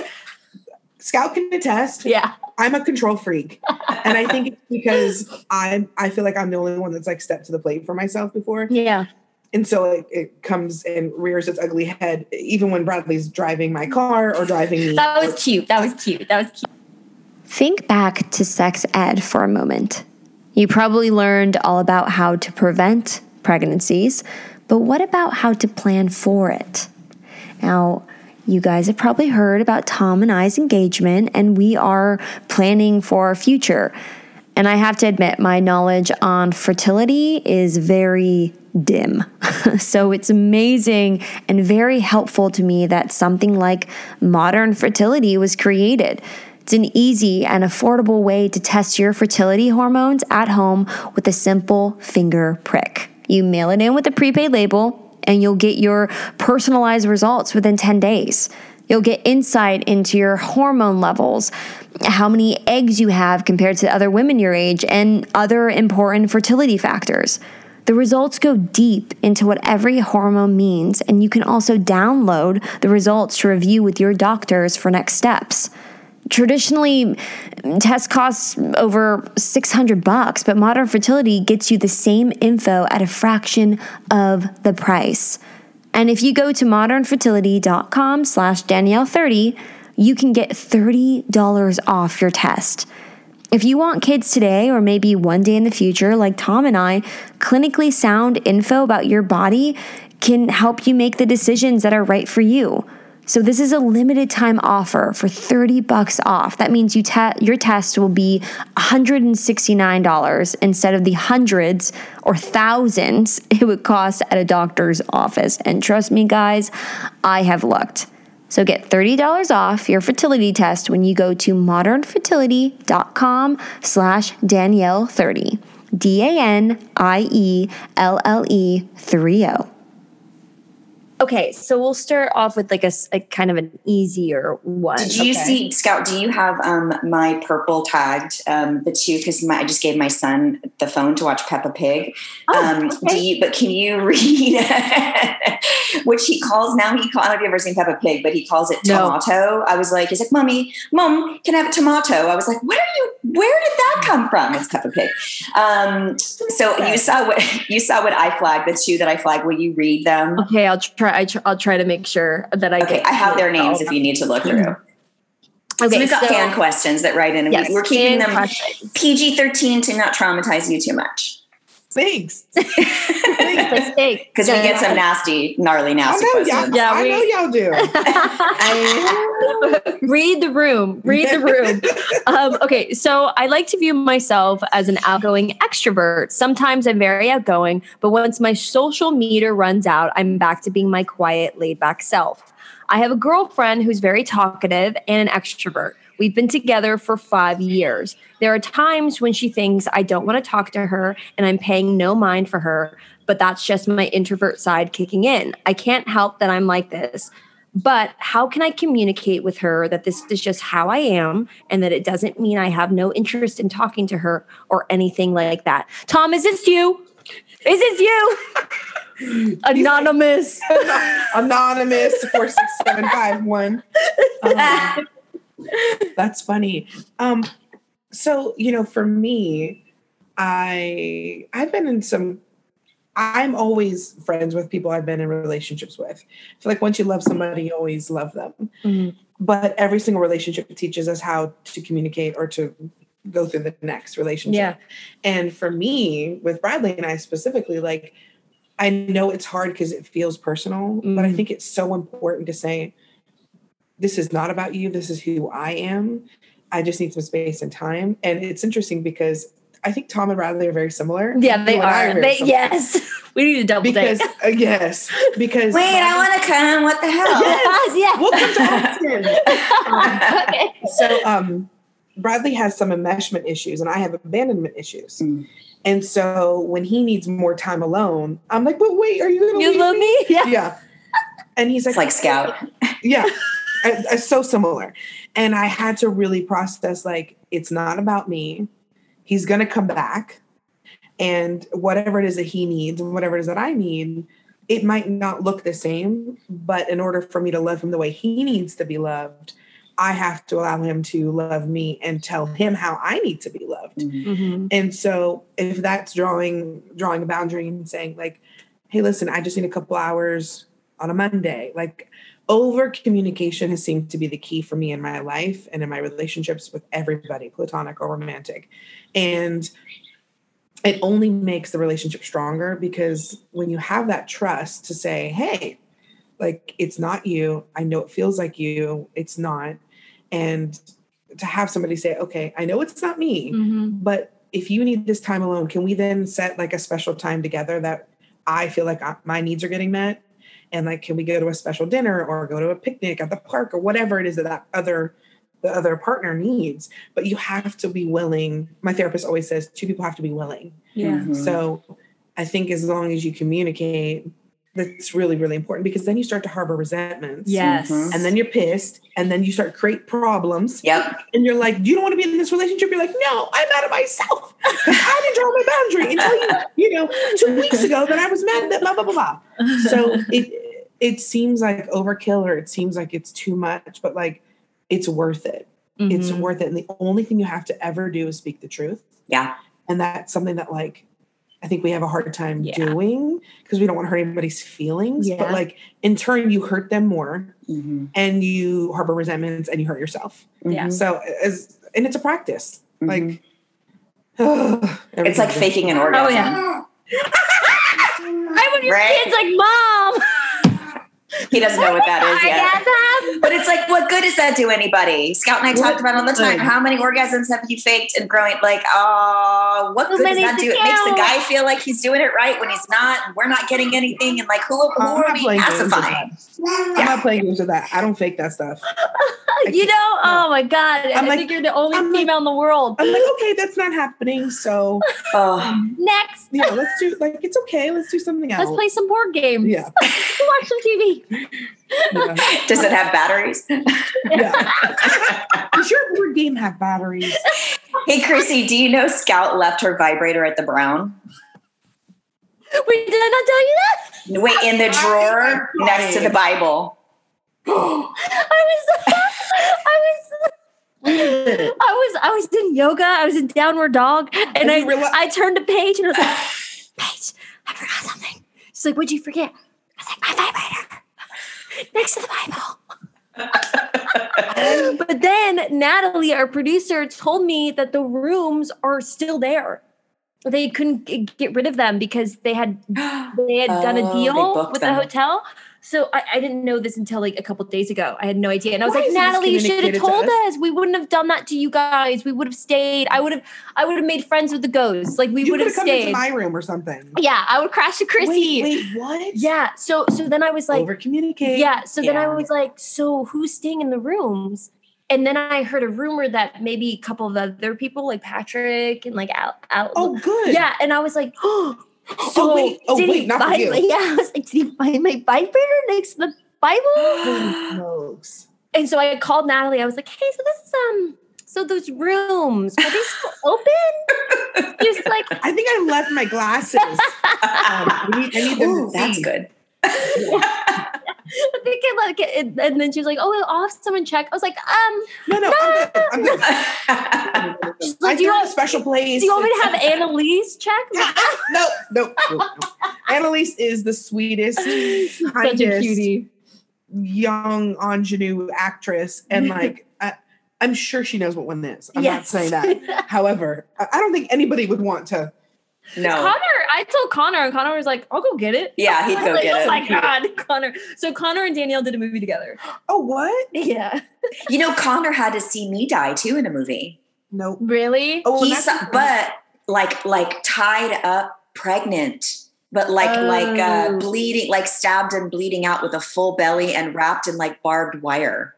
Did? Scout can attest.
Yeah.
I'm a control freak, and I think it's because I'm I feel like I'm the only one that's like stepped to the plate for myself before,
Yeah.
and so it, it comes and rears its ugly head even when Bradley's driving my car or driving me.
That was cute. That was cute. That was cute.
Think back to sex ed for a moment. You probably learned all about how to prevent pregnancies, but what about how to plan for it? Now, you guys have probably heard about Tom and I's engagement, and we are planning for our future.
And I have to admit, my knowledge on fertility is very dim. so it's amazing and very helpful to me that something like modern fertility was created. It's an easy and affordable way to test your fertility hormones at home with a simple finger prick. You mail it in with a prepaid label, and you'll get your personalized results within 10 days. You'll get insight into your hormone levels, how many eggs you have compared to other women your age, and other important fertility factors. The results go deep into what every hormone means, and you can also download the results to review with your doctors for next steps. Traditionally, test costs over 600 bucks, but Modern Fertility gets you the same info at a fraction of the price. And if you go to modernfertility.com slash Danielle30, you can get $30 off your test. If you want kids today or maybe one day in the future, like Tom and I, clinically sound info about your body can help you make the decisions that are right for you. So this is a limited time offer for 30 bucks off. That means you te- your test will be $169 instead of the hundreds or thousands it would cost at a doctor's office. And trust me guys, I have looked. So get $30 off your fertility test when you go to modernfertility.com slash Danielle30. D-A-N-I-E-L-L-E 30. Okay, so we'll start off with like a, a kind of an easier one.
Did you
okay.
see Scout? Do you have um, my purple tagged um, the two? Because I just gave my son the phone to watch Peppa Pig.
Oh,
um,
okay.
Do you? But can you read which he calls now? He call, I don't know if you've ever seen Peppa Pig, but he calls it
No.
tomato. I was like, he's like, "Mommy, Mom, can I have a tomato?" I was like, "What are you? Where did that come from?" It's Peppa Pig. Um, so you saw what you saw what I flagged. The two that I flagged. Will you read them?
Okay, I'll try. I tr- I'll try to make sure that I
Okay,
get.
I have their names if you need to look through. Mm-hmm.
Okay,
so we've got
so-
fan questions that write in, and
Yes,
we, we're keeping them. PG thirteen to not traumatize you too much
Thanks.
Mistake.
because we get some nasty, gnarly,
I
nasty questions.
Yeah,
I
we-
know y'all do. I,
read the room. Read the room. Um, okay, so I like to view myself as an outgoing extrovert. Sometimes I'm very outgoing, but once my social meter runs out, I'm back to being my quiet, laid back self. I have a girlfriend who's very talkative and an extrovert. We've been together for five years. There are times when she thinks I don't want to talk to her and I'm paying no mind for her, but that's just my introvert side kicking in. I can't help that I'm like this. But how can I communicate with her that this is just how I am and that it doesn't mean I have no interest in talking to her or anything like that? Tom, is this you? Is this you? Anonymous.
anonymous four six seven five one. Um, that's funny. Um, so you know, for me, I I've been in some. I'm always friends with people I've been in relationships with. I feel like once you love somebody, you always love them.
Mhm.
But every single relationship teaches us how to communicate or to go through the next relationship.
Yeah.
And for me, with Bradley and I specifically, like I know it's hard because it feels personal, but I
Mhm.
think it's so important to say, this is not about you. This is who I am. I just need some space and time. And it's interesting because I think Tom and Bradley are very similar.
Yeah, they
You
are. They,
similar.
yes. We need to double
Because
date.
uh, yes, because
Wait, I want to come. What the hell?
Yes, yes.
Welcome to Austin.
okay.
so um Bradley has some enmeshment issues and I have abandonment issues.
Mm.
And so when he needs more time alone, I'm like, but wait, are you gonna leave
love me? Yeah.
Yeah. And he's
It's
like,
like Scout.
yeah, I- I- so similar. And I had to really process like, it's not about me. He's gonna come back. And whatever it is that he needs and whatever it is that I need, it might not look the same. But in order for me to love him the way he needs to be loved, I have to allow him to love me and tell him how I need to be loved.
Mhm.
And so if that's drawing drawing a boundary and saying like, hey, listen, I just need a couple hours on a Monday. Like over communication has seemed to be the key for me in my life and in my relationships with everybody, platonic or romantic. And it only makes the relationship stronger because when you have that trust to say, hey, like it's not you, I know it feels like you, it's not. And to have somebody say, okay, I know it's not me,
Mhm.
but if you need this time alone, can we then set like a special time together that I feel like I, my needs are getting met? And like, can we go to a special dinner or go to a picnic at the park or whatever it is that that other the other partner needs? But you have to be willing. My therapist always says two people have to be willing.
Yeah.
Mhm.
So I think as long as you communicate, that's really, really important because then you start to harbor resentments.
Yes.
Mhm.
And then you're pissed. And then you start create problems.
Yep.
And you're like, you don't want to be in this relationship? You're like, No, I'm mad at myself. I didn't draw my boundary until you, you know, two weeks ago that I was mad that blah blah blah blah. So it it seems like overkill or it seems like it's too much, but like it's worth it. It's
Mhm.
worth it. And the only thing you have to ever do is speak the truth
Yeah.
and that's something that like i think we have a hard time
Yeah.
doing because we don't want to hurt anybody's feelings
Yeah.
but like in turn you hurt them more
Mhm.
and you harbor resentments and you hurt yourself
Yeah.
So as and it's a practice
Mhm.
like
it's like faking an orgasm.
Oh yeah. I want your
Right.
kids like mom.
He doesn't know what that is
I
yet. But it's like, what good does that do anybody? Scout and I talked about it all the time.
Mm.
How many orgasms have you faked and growing? Like, oh, what good does that do? It makes the guy feel like he's doing it right when he's not, and we're not getting anything. And like, who, who
I'm
are we
playing
pacifying?
i'm not playing games with that i don't fake that stuff
You know, oh my god!
I'm
I
like-
think you're the only
I'm like-
female in the world.
i'm like okay that's not happening so
Oh,
Next,
yeah let's do like it's okay let's do something else
let's play some board games.
yeah
watch some TV.
Yeah,
does it have batteries?
yeah. does your board game have batteries
hey, Chrissy, do you know Scout left her vibrator at the Brown?
Wait, did I not tell you that?
Wait, in the drawer next to the Bible.
I was, I was. I was I was in yoga. I was in downward dog, and,
And
I
you reali-
I turned a page and I was like, "Paige, I forgot something." She's like, "What'd you forget?" I was like, "My vibrator next to the Bible." But then Natalie, our producer, told me that the rooms are still there. They couldn't g- get rid of them because they had they had done
Oh,
a deal with
them.
the hotel. So I, I didn't know this until like a couple days ago. I had no idea, and I was
Why
like, Natalie, you should have
communicated to
told
us?
us. We wouldn't have done that to you guys. We would have stayed. I would have. I would have made friends with the ghosts. Like we
you
would have
have come into
stayed.
my room or something
yeah, I would crash to Chrissy.
wait wait what
Yeah. So so then I was like,
over communicate
yeah. So then I was like, so who's staying in the rooms? And then I heard a rumor that maybe a couple of other people, like Patrick and like Al, Al
oh good
yeah. And I was like, oh, so
wait. Oh,
did
wait,
he
not
find?
you.
Yeah, I was like, did he find my vibrator next to the Bible? And so I called Natalie. I was like, hey, so this is um, so those rooms are they still open? Was like,
I think I left my glasses. Um, I need, I need them
Ooh, that's good.
I think I like it. And then she was like, oh, well, I'll have someone check. I was like, um,
No, no, I'm good. I'm good.
She's
I
do you
threw
want-
a special place.
do you want me to have Annalise check?
no, no, no, no. Annalise is the sweetest,
Such a cutie.
young ingenue actress, and like I, I'm sure she knows what one is. I'm not saying that. However, I I don't think anybody would want to.
no.
Connor, I told Connor, and Connor was like, I'll go get it.
Yeah, he'd
I was
go
like,
get
oh
it.
my God, Connor. So Connor and Danielle did a movie together.
Oh, what?
Yeah.
You know, Connor had to see me die too in a movie.
Nope.
Really?
Oh, well,
he saw, but like like tied up, pregnant, but like like uh,
Oh.
bleeding, like stabbed and bleeding out with a full belly and wrapped in like barbed wire.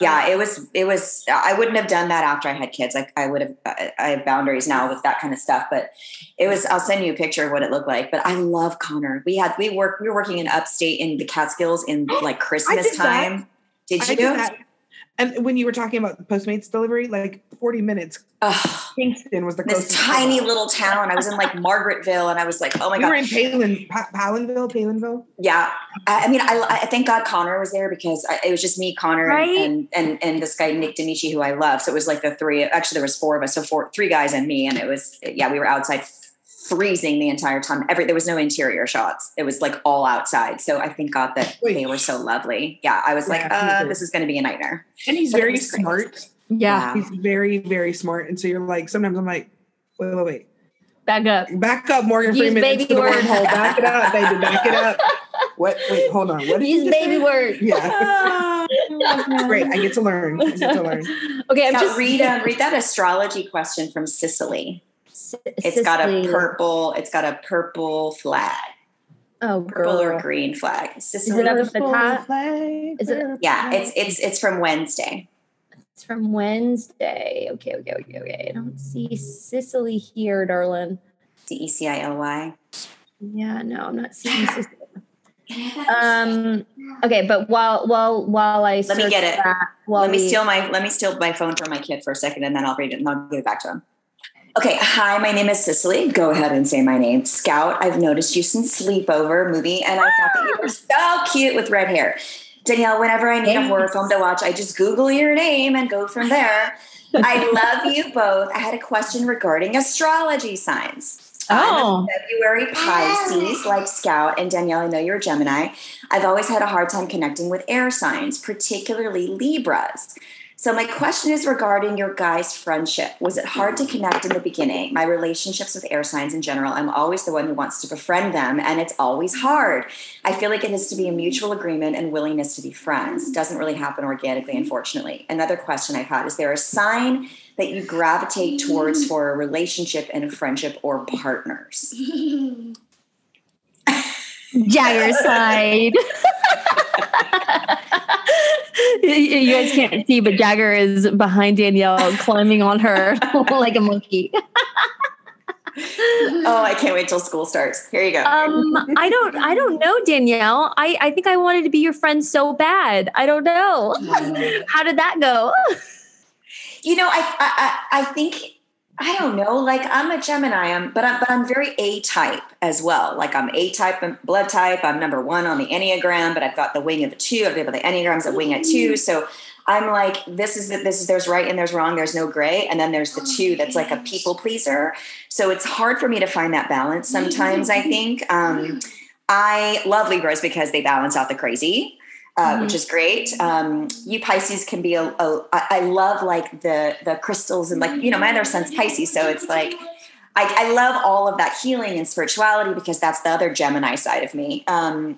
Yeah, it was it was. I wouldn't have done that after I had kids. Like I would have. I I have boundaries now with that kind of stuff, but it was. I'll send you a picture of what it looked like. But I love Connor. We had we worked. We were working in upstate in the Catskills in like Christmas
did that.
time. Did
I
you?
did that. And when you were talking about Postmates delivery, like 40 minutes,
Ugh,
Kingston was the
this
closest.
tiny little town. I was in like Margaretville, and I was like, oh my
You
god.
We were in Palin, pa- Palenville, Palenville.
Yeah, I, I mean, I, I thank God Connor was there because I, it was just me, Connor,
Right?
and, and and and this guy Nick Denichi, who I love. So it was like the three. Actually, there was four of us, so four, three guys and me, and it was yeah, we were outside freezing the entire time. Every there was no interior shots. It was like all outside. So I thank God that
Wait.
they were so lovely. Yeah, I was like,
Yeah, me
uh, this is going to be a nightmare.
And he's
But
very smart.
Yeah.
He's very, very smart. And so you're like, sometimes I'm like, wait, wait, wait.
Back up.
Back up, Morgan
Use
Freeman.
baby
into the
words.
Back it up, baby. Back it up. What? Wait, hold on. What
Use baby
say?
words.
Yeah. Great. I get to learn. I get to learn.
Okay, I'm
Now,
just
read uh, read that astrology question from Cecily. It's got a purple. It's got a purple flag,
Oh,
purple or
girl.
green flag.
Is
Cecily.
it up at the top?
Flag,
Is it-
yeah, it's it's it's from Wednesday.
It's from Wednesday. Okay, okay, okay, okay. I don't see Cecily here, darling.
C E C I L Y.
Yeah, no, I'm not seeing Cecily. Um. Okay, but while while while I
Let me get it.
that,
let me
we-
steal my let me steal my phone from my kid for a second and then I'll read it and I'll give it back to him. Okay, hi, my name is Cecily. Go ahead and say my name. Scout, I've noticed you since Sleepover movie and I thought that you were so cute with red hair. Danielle, whenever I need a horror film to watch, I just Google your name and go from there. I love you both. I had a question regarding astrology signs. I'm
Oh.
a February Pisces, like Scout and Danielle. I know you're a Gemini. I've always had a hard time connecting with air signs, particularly Libras. So, my question is regarding your guys' friendship. Was it hard to connect in the beginning? My relationships with air signs in general, I'm always the one who wants to befriend them, and it's always hard. I feel like it has to be a mutual agreement and willingness to be friends. Doesn't really happen organically, mm-hmm. unfortunately. Another question I've had is there a sign that you gravitate towards mm-hmm. for a relationship and a friendship or partners?
Jagger side. you guys can't see, but Jagger is behind Danielle, climbing on her like a monkey.
Oh, I can't wait till school starts. Here you go.
Um, I don't, I don't know, Danielle. I, I think I wanted to be your friend so bad. I don't know. How did that go?
you know, I, I I I think I don't know. Like I'm a Gemini, I'm, but I'm but I'm very A type as well. Like I'm A type and blood type. I'm number one on the Enneagram, but I've got the wing of a two. I've got the Enneagram's a wing at two. So I'm like, this is the, this is there's right and there's wrong. There's no gray, and then there's the two that's like a people pleaser. So it's hard for me to find that balance sometimes. I think um, I love Libras because they balance out the crazy. Uh, which is great. Um, you Pisces can be a, a. I love like the the crystals and like you know my other son's Pisces, so it's like I, I love all of that healing and spirituality because that's the other Gemini side of me. Um,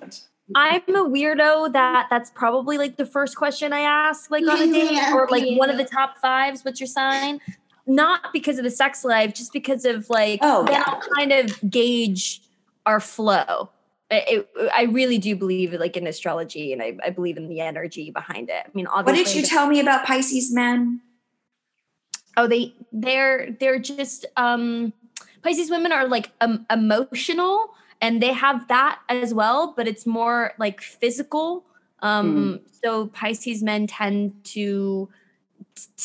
I'm a weirdo that that's probably like the first question I ask, like on a date, or like one of the top fives. What's your sign? Not because of the sex life, just because of like
Oh,
then
yeah.
I'll kind of gauge our flow. It, it- I really do believe like in astrology, and I, I believe in the energy behind it. I mean, obviously.
what did you tell me about Pisces men?
Oh, they they're they're just um Pisces women are like um, emotional and they have that as well, but it's more like physical. Um so Pisces men tend to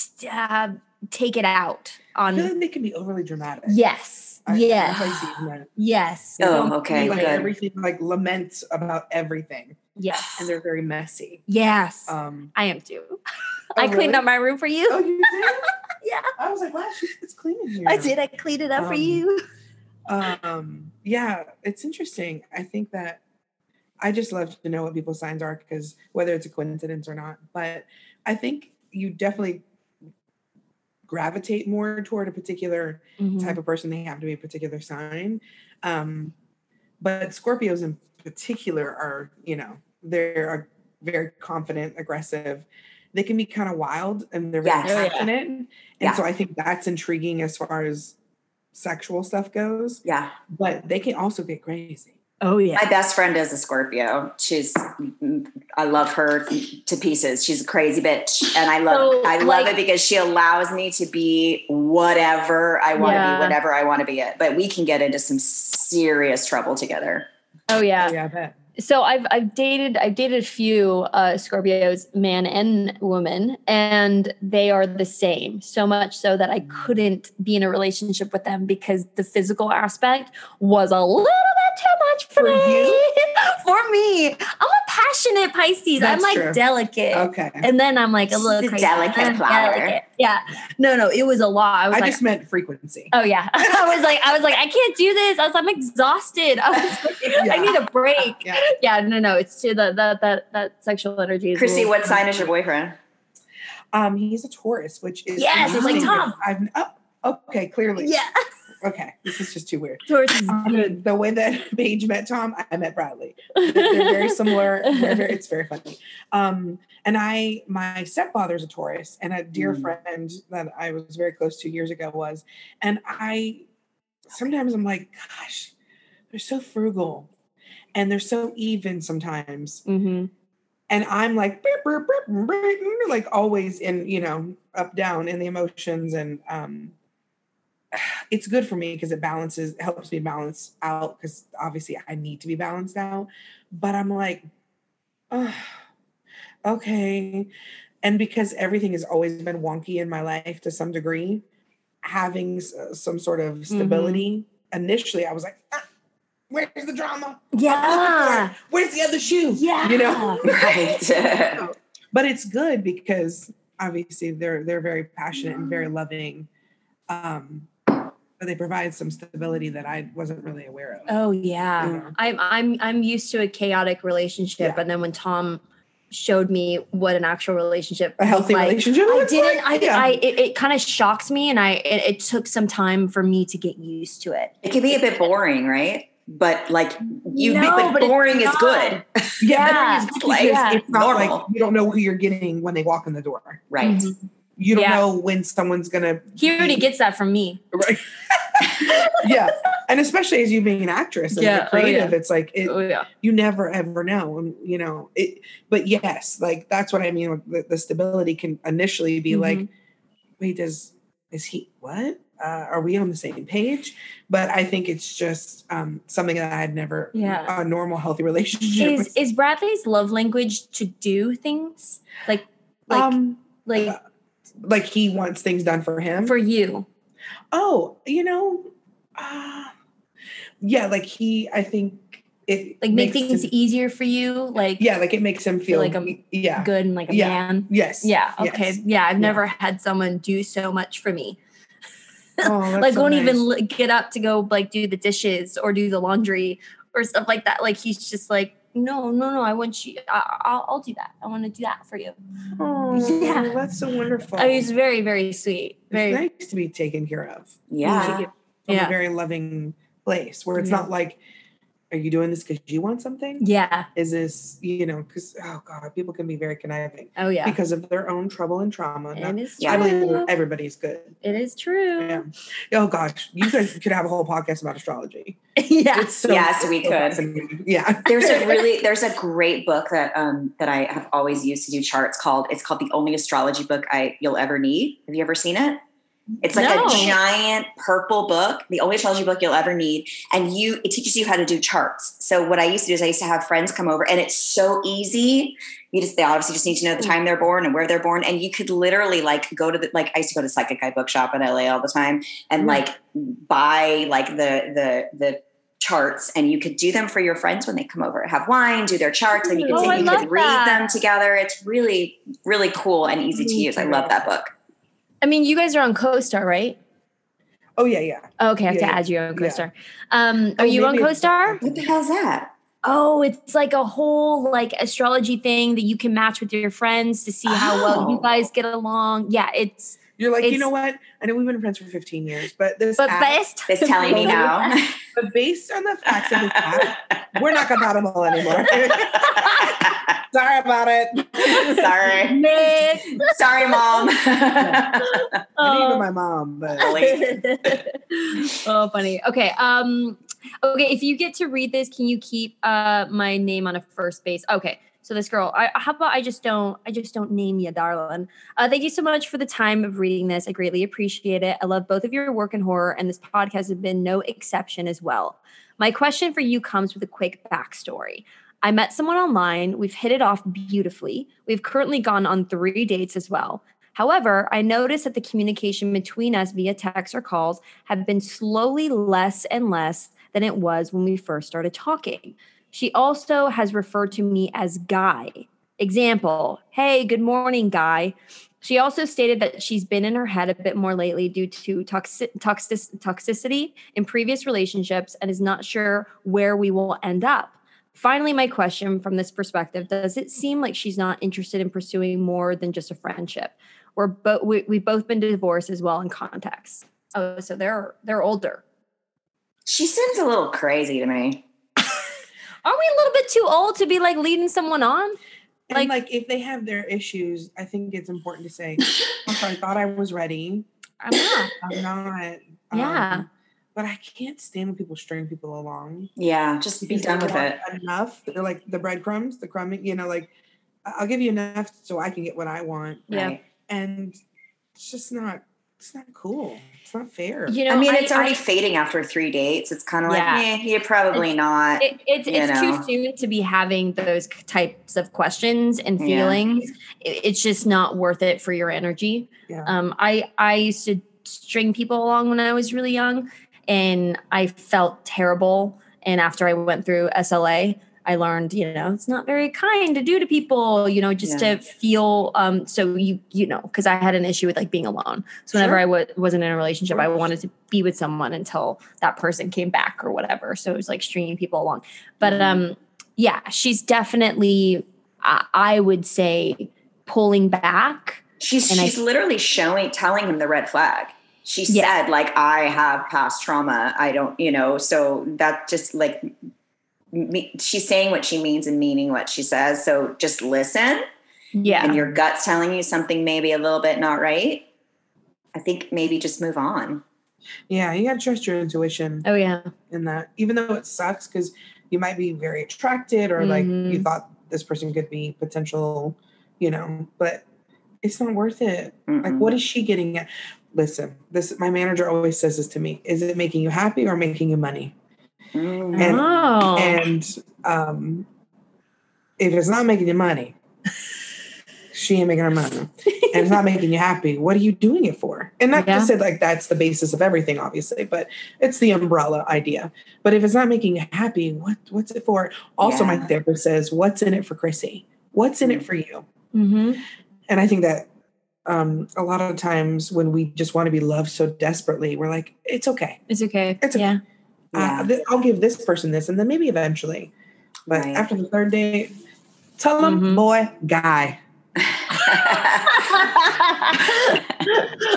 t- uh, take it out
I feel
on
like they can be overly dramatic.
yes.
I-
yes.
Pisces men.
Yes.
Oh, okay,
like
good.
everything, like laments about everything,
Yes.
and they're very messy.
yes.
Um,
I am too.
Oh,
I cleaned
really?
up my room for you.
oh, you did?
yeah.
I was like, wow, she's, it's clean in here.
I did. I cleaned it up for
Um,
you.
um yeah it's interesting i think that i just love to know what people's signs are because whether it's a coincidence or not but i think you definitely gravitate more toward a particular
Mm-hmm.
type of person they have to be a particular sign um but scorpios in particular are you know they're very confident aggressive they can be kind of wild and they're very
Yes. Oh, yeah.
passionate and
Yeah.
so i think that's intriguing as far as sexual stuff goes
Yeah,
but they can also get crazy.
Oh yeah.
my best friend is a Scorpio. She's I love her to pieces. She's a crazy bitch, and I love
So,
I love
like-
it because she allows me to be whatever I want to
Yeah.
be, whatever I want to be. It, but we can get into some serious trouble together.
Oh yeah.
Oh, yeah, I bet.
so I've I've dated I've dated a few uh, Scorpios, man and woman, and they are the same. So much so that I couldn't be in a relationship with them because the physical aspect was a little bit too much for,
For
me.
you?
for me, I'm a passionate Pisces. I'm like
true.
delicate.
Okay.
And then I'm like a little crazy.
delicate
I'm
flower.
delicate. Yeah. No, no, it was a lot. I
I,
like,
just meant frequency.
Oh yeah. I was like, I was like, I can't do this. I was, I'm exhausted. I was like, I need a break.
Yeah.
Yeah, no, no, it's to the that that that sexual energy. Is a
Chrissy,
little-
what sign is your boyfriend?
Um, he's a Taurus, which is
Yes, it's like Tom.
I've oh, okay, clearly.
Yeah,
Okay, this is just too weird.
Taurus
Um, the way that Paige met Tom, I met Bradley. They're very similar. They're very, it's very funny. Um, and I, my stepfather's a Taurus, and a dear
Mm.
friend that I was very close to years ago was, and I sometimes I'm like, gosh, they're so frugal and they're so even sometimes.
Mm-hmm.
And I'm like, like always in, you know, up, down in the emotions. And um, it's good for me because it balances, helps me balance out because obviously I need to be balanced out. But I'm like, oh, okay. And because everything has always been wonky in my life to some degree, having s- some sort of stability, initially I was like, ah, where's the drama?
Yeah.
Where's the other shoe?
Yeah.
You know?
Right.
but it's good because obviously they're they're very passionate and very loving. Um, but they provide some stability that I wasn't really aware of.
Oh yeah.
Yeah.
I'm I'm I'm used to a chaotic relationship,
Yeah.
and then when Tom showed me what an actual relationship
A healthy
like,
relationship
I
looks
didn't.
like?
I,
Yeah.
I it, it kind of shocked me, and I it, it took some time for me to get used to it.
It can be a bit boring, right? But like you,
No,
but,
but
boring is good,
Yeah,
It's
it's,
like
because it's not
normal.
like you don't know who you're getting when they walk in the door.
right?
Mhm.
You don't
Yeah.
know when someone's gonna.
He already
be-
gets that from me.
right. yeah, and especially as you being an actress and
Yeah,
a
oh, yeah.
creative, it's like it,
yeah.
you never ever know, and you know it. But yes, like that's what I mean. The, the stability can initially be like,
Mhm.
wait, does is he what? Uh, are we on the same page? But I think it's just um, something that I had never
Yeah.
a normal healthy relationship.
Is
with.
is Bradley's love language to do things like like
um
like
like he wants things done for him.
for you?
oh, you know, uh, yeah, like he. I think it
Like make things
him-
easier for you? Like
yeah, like it makes him feel
like I'm
yeah,
good and like a
Yeah.
man.
yes,
Yeah. Okay.
yes.
Yeah. I've
Yeah.
never had someone do so much for me.
Oh,
like
so
won't even
nice.
li- get up to go like do the dishes or do the laundry or stuff like that. Like he's just like, no, no, no. I want you. I, I'll, I'll do that. I want to do that for you.
Oh,
Yeah.
that's so wonderful.
I mean, he's very, very sweet. Very.
it's nice to be taken care of
Yeah,
from
Yeah.
a very loving place where it's
Yeah.
not like, are you doing this because you want something?
Yeah.
Is this, you know, because oh god, people can be very conniving
Oh yeah.
because of their own trouble and trauma.
and
Not-
it's
Yeah.
I believe everybody's good.
It is true.
Yeah. Oh gosh, you guys could have a whole podcast about astrology.
yeah.
It's so,
Yes, we could.
Yeah.
there's a really there's a great book that um that I have always used to do charts called it's called the only astrology book I you'll ever need. Have you ever seen it? It's like
No.
a giant purple book, the only astrology book you'll ever need, and you it teaches you how to do charts. So what I used to do is I used to have friends come over, and it's so easy. You just they obviously just need to know the time they're born and where they're born, and you could literally like go to the like I used to go to Psychic Guy Bookshop in LA all the time, and
Mm.
like buy like the the the charts and you could do them for your friends when they come over have wine do their charts and you could
Oh,
you could read
that.
them together it's really really cool and easy to use i love that book
I mean, you guys are on CoStar, right?
Oh yeah, yeah.
Oh, okay, I have
Yeah,
to
yeah.
add you on
Yeah.
CoStar. Um,
Oh,
are you on
maybe it's-
CoStar?
what the hell's that
Oh, it's like a whole like astrology thing that you can match with your friends to see how well you
Oh.
guys get along. Yeah, it's
You're like, you know what? I know we've been friends for 15 years, but this
but
app,
best.
it's telling me now
but based on the facts of this app, we're not compatible anymore. Sorry about it.
sorry
Next.
sorry mom
I didn't
Oh.
know my mom, but
oh, funny. Okay. Um. Okay. If you get to read this, can you keep uh my name on a first base? Okay. So this girl, I, how about I just don't, I just don't name you, darling. Uh, thank you so much for the time of reading this. I greatly appreciate it. I love both of your work in horror, and this podcast has been no exception as well. My question for you comes with a quick backstory. I met someone online. We've hit it off beautifully. We've currently gone on three dates as well. However, I noticed that the communication between us via text or calls have been slowly less and less than it was when we first started talking. She also has referred to me as Guy. Example, hey, good morning, Guy. She also stated that she's been in her head a bit more lately due to toxic, toxic, toxicity in previous relationships and is not sure where we will end up. Finally, my question from this perspective does it seem like she's not interested in pursuing more than just a friendship? We're both we, we've both been divorced as well in context. Oh, so they're they're older.
she seems a little crazy to me
Are we a little bit too old to be like leading someone on?
and
Like-
like, if they have their issues, I think it's important to say, okay, I thought I was ready.
I'm not.
I'm not.
Yeah.
Um, but I can't stand when people string people along.
Yeah, just be done with it.
Enough. They're like the breadcrumbs, the crumbing, you know, like I- I'll give you enough so I can get what I want.
Yeah.
Right.
And it's just not it's not cool. It's not fair.
You know,
I mean, it's
I-
already fading after three dates. It's kind of like,
Yeah.
eh, you're probably not.
it, it's it's
know.
too soon to be having those types of questions and
Yeah.
feelings. It- it's just not worth it for your energy.
Yeah.
Um, I I used to string people along when I was really young, and I felt terrible. And after I went through SLA, I learned, you know, it's not very kind to do to people, you know, just
Yeah.
to feel. Um, so you you know, because I had an issue with like being alone. So whenever
Sure.
I w- wasn't in a relationship, I wanted to be with someone until that person came back or whatever. So it was like stringing people along. But
Mhm.
um, yeah, she's definitely, I, I would say, pulling back.
She's
And I-
she's literally showing telling him the red flag. She
Yeah.
said like I have past trauma. I don't, you know, so that just like me, she's saying what she means and meaning what she says. So just listen
Yeah.
and your gut's telling you something maybe a little bit not right. I think maybe just move on.
Yeah, you gotta trust your intuition
oh yeah.
in that, even though it sucks because you might be very attracted or like you
Mhm.
thought this person could be potential, you know, but it's not worth it. Like,
Mm-mm.
what is she getting at? Listen, this my manager always says this to me: Is it making you happy or making you money?
Mm.
And-
oh.
And um, if it's not making you money, she ain't making her money, and it's not making you happy. What are you doing it for? And not
Yeah.
to say like that's the basis of everything, obviously, but it's the umbrella idea. But if it's not making you happy, what what's it for? Also, my therapist says, "What's in it for Chrissy? What's in it for you?"
hmm
And I think that um, a lot of times when we just want to be loved so desperately, we're like, "It's okay.
It's okay.
It's okay.
yeah.
Uh, th- I'll give this person this, and then maybe eventually." But
Right.
after the third date, tell them,
Mhm.
boy, guy.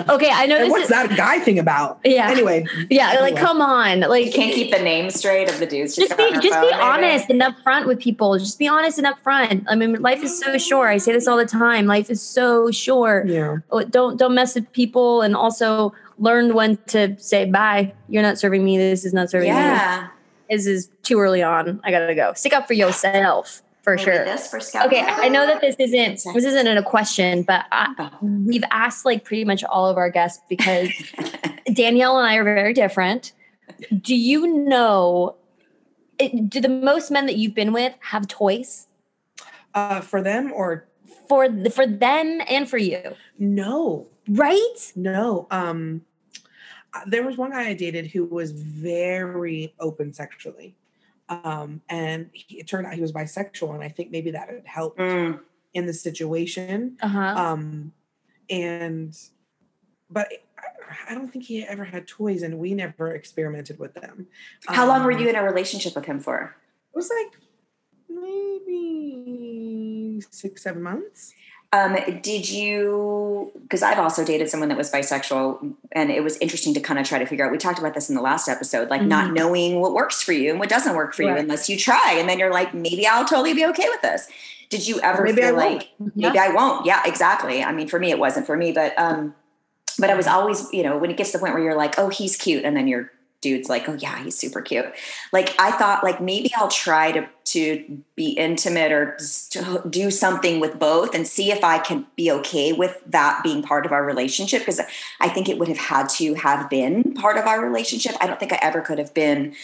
okay, I know
And
this
what's
is.
that guy thing about?
Yeah.
Anyway,
Yeah, like come on, like
You can't keep the name straight of the dudes.
just be
on her
just be
phone, maybe?
honest and upfront with people. Just be honest and upfront. I mean, life is so short. I say this all the time. Life is so short.
yeah,
Oh, Don't don't mess with people, and also learn when to say bye. You're not serving me. This is not serving me.
Yeah.
This is too early on. I gotta go. Stick up for yourself for
Maybe
sure.
This for Scout.
Okay, I know that this isn't this isn't a question, but I,
Oh.
we've asked like pretty much all of our guests because Danielle and I are very different. Do you know? It, do the most men that you've been with have toys
uh, for them or
for for them and for you?
no,
Right?
no. Um, uh, there was one guy I dated who was very open sexually, um, and he, it turned out he was bisexual, and I think maybe that had helped
Mm.
in the situation.
Uh huh.
Um, and but I- I don't think he ever had toys, and we never experimented with them.
How long were
Um,
you in a relationship with him for?
It was like maybe six, seven months.
Um, did you? Because I've also dated someone that was bisexual, and it was interesting to kind of try to figure out. We talked about this in the last episode, like not
Mhm.
knowing what works for you and what doesn't work for you unless you try, and then you're like, maybe I'll totally be okay with this. Did you ever
maybe
feel like maybe I won't? Yeah, exactly. I mean, for me, it wasn't for me, but um, but I was always, you know, when it gets to the point where you're like, oh, he's cute, and then your dude's like, oh yeah, he's super cute. Like I thought, like maybe I'll try to to be intimate or to do something with both and see if I can be okay with that being part of our relationship because I think it would have had to have been part of our relationship. I don't think I ever could have been.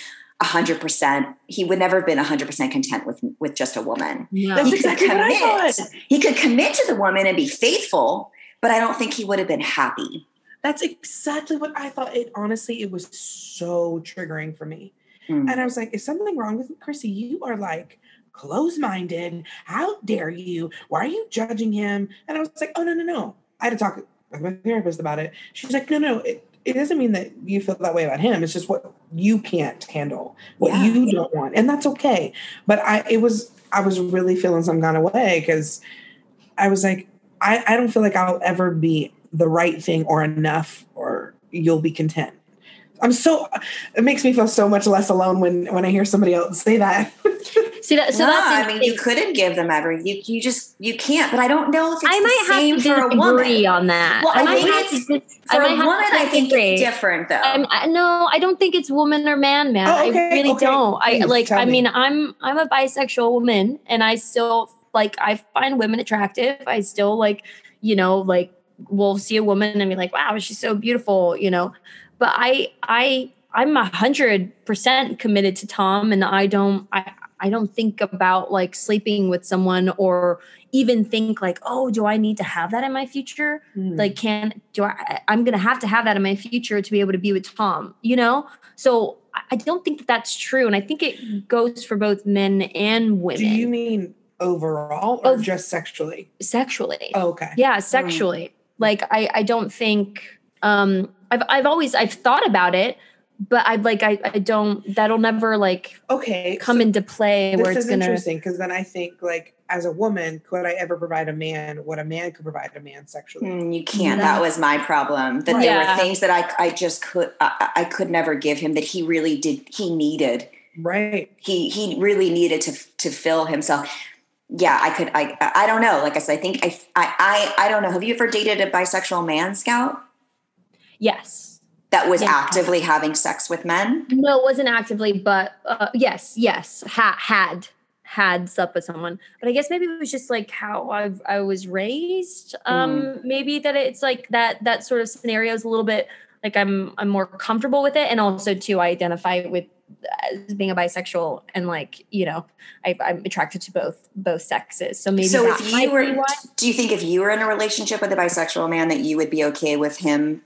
100% he would never have been 100% content with with just a woman
No.
That's
he could
exactly what I
commit. He could commit to the woman and be faithful, but I don't think he would have been happy.
That's exactly what I thought. It honestly, it was so triggering for me.
Mm.
And I was like, is something wrong with Chrissy? You are like close-minded. How dare you? Why are you judging him? And I was like, oh no, no, no. I had to talk with my therapist about it. She's like, no, no, it, it doesn't mean that you feel that way about him. It's just what you can't handle, what
Yeah.
you don't want. And that's okay. But I it was I was really feeling some kind of way because I was like, I, I don't feel like I'll ever be the right thing or enough or you'll be content. I'm so it makes me feel so much less alone when when I hear somebody else say that.
See that? So
no,
that's.
I mean, you couldn't give them every. You you just you can't. But I don't know if it's
I
the
might
same
have to
for a woman.
disagree on that.
Well, I
might
think
have
it's-
to dis-
For
I
a
might
woman, I think
disagree.
it's different though.
I'm, I, no, I don't think it's woman or man, man.
Oh, okay,
I really
okay.
don't. I like.
tell
I
me.
mean, I'm I'm a bisexual woman, and I still like. I find women attractive. I still like, you know, like we'll see a woman and be like, wow, she's so beautiful, you know. But I I I'm a hundred percent committed to Tom, and I don't I I don't think about like sleeping with someone or even think like, oh, do I need to have that in my future?
Hmm.
like can do i i'm gonna have to have that in my future to be able to be with tom you know so I- don't think that that's true and i think it goes for both men and women
Do you mean overall or
Oh.
just sexually?
sexually
Oh, okay.
yeah sexually like i i don't think um i've i've always i've thought about it but i've like i i don't that'll never like
Okay.
come
so
into play where
this
it's
is
gonna
interesting because then I think like as a woman, could I ever provide a man what a man could provide a man sexually?
Mm, you can't.
No.
That was my problem. That there
Yeah.
were things that I I just could I, I could never give him that he really did he needed.
Right.
He he really needed to to fill himself. Yeah, I could. I I don't know. Like I said, I think I I I, I don't know. Have you ever dated a bisexual man, Scout,
yes
that was
Yeah.
actively having sex with men?
no it wasn't actively but uh, yes yes ha- had had slept with someone but i guess maybe it was just like how I've, i was raised um maybe that it's like that that sort of scenario is a little bit like i'm i'm more comfortable with it and also too i identify with as being a bisexual and like you know I, i'm attracted to both both sexes. So maybe
so if you were, do you think if you were in a relationship with a bisexual man that you would be okay with him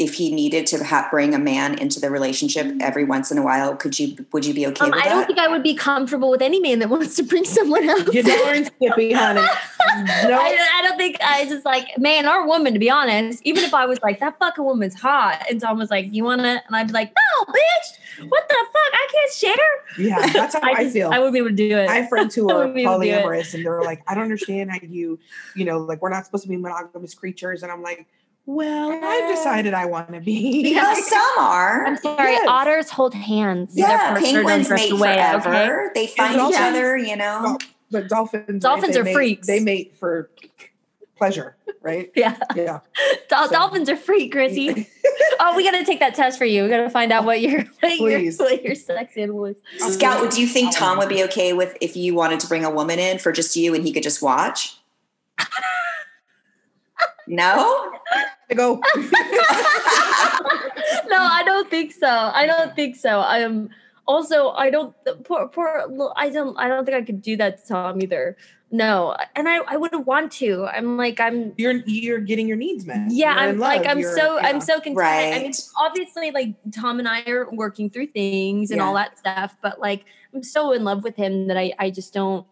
if he needed to ha- bring a man into the relationship every once in a while? Could you would you be okay
um,
with
I
that?
I don't think I would be comfortable with any man that wants to bring someone else.
You darn skippy, honey. No.
I, I don't think I just like man or woman to be honest. Even if I was like that fucking woman's hot, and Tom was like, "You want to?" and I'd be like, "No, bitch, what the fuck? I can't share."
Yeah, that's how I,
just-
feel.
I wouldn't be able to do it.
I have friends who are
wouldn't be able to do it.
polyamorous and they're like, I don't understand how you, you know, like we're not supposed to be monogamous creatures. And I'm like, well, I've decided I want to be.
Well, some are.
I'm sorry.
Yes.
Otters hold hands.
Yeah, penguins
drift
mate
away,
forever.
okay?
They find each
dolphins-
other, you know.
But dolphins,
Dolphins
they
are
mate-
freaks.
They mate for pleasure, right?
Yeah,
Yeah.
Dol-
So-
dolphins are free, Chrissy. oh, we got to take that test for you. We got to find out what your what your, what your sex animal is.
Scout, do you think Tom would be okay with if you wanted to bring a woman in for just you and he could just watch? No?
I go,
no, I don't think so. I don't think so. I am also I don't poor poor I don't I don't think I could do that to Tom either. No, and I I wouldn't want to. I'm like I'm
you're you're getting your needs met.
yeah
You're
I'm like. I'm
You're-
so
yeah.
I'm so content. Right. I mean obviously like Tom and I are working through things and all that stuff, but like I'm so in love with him that I I just don't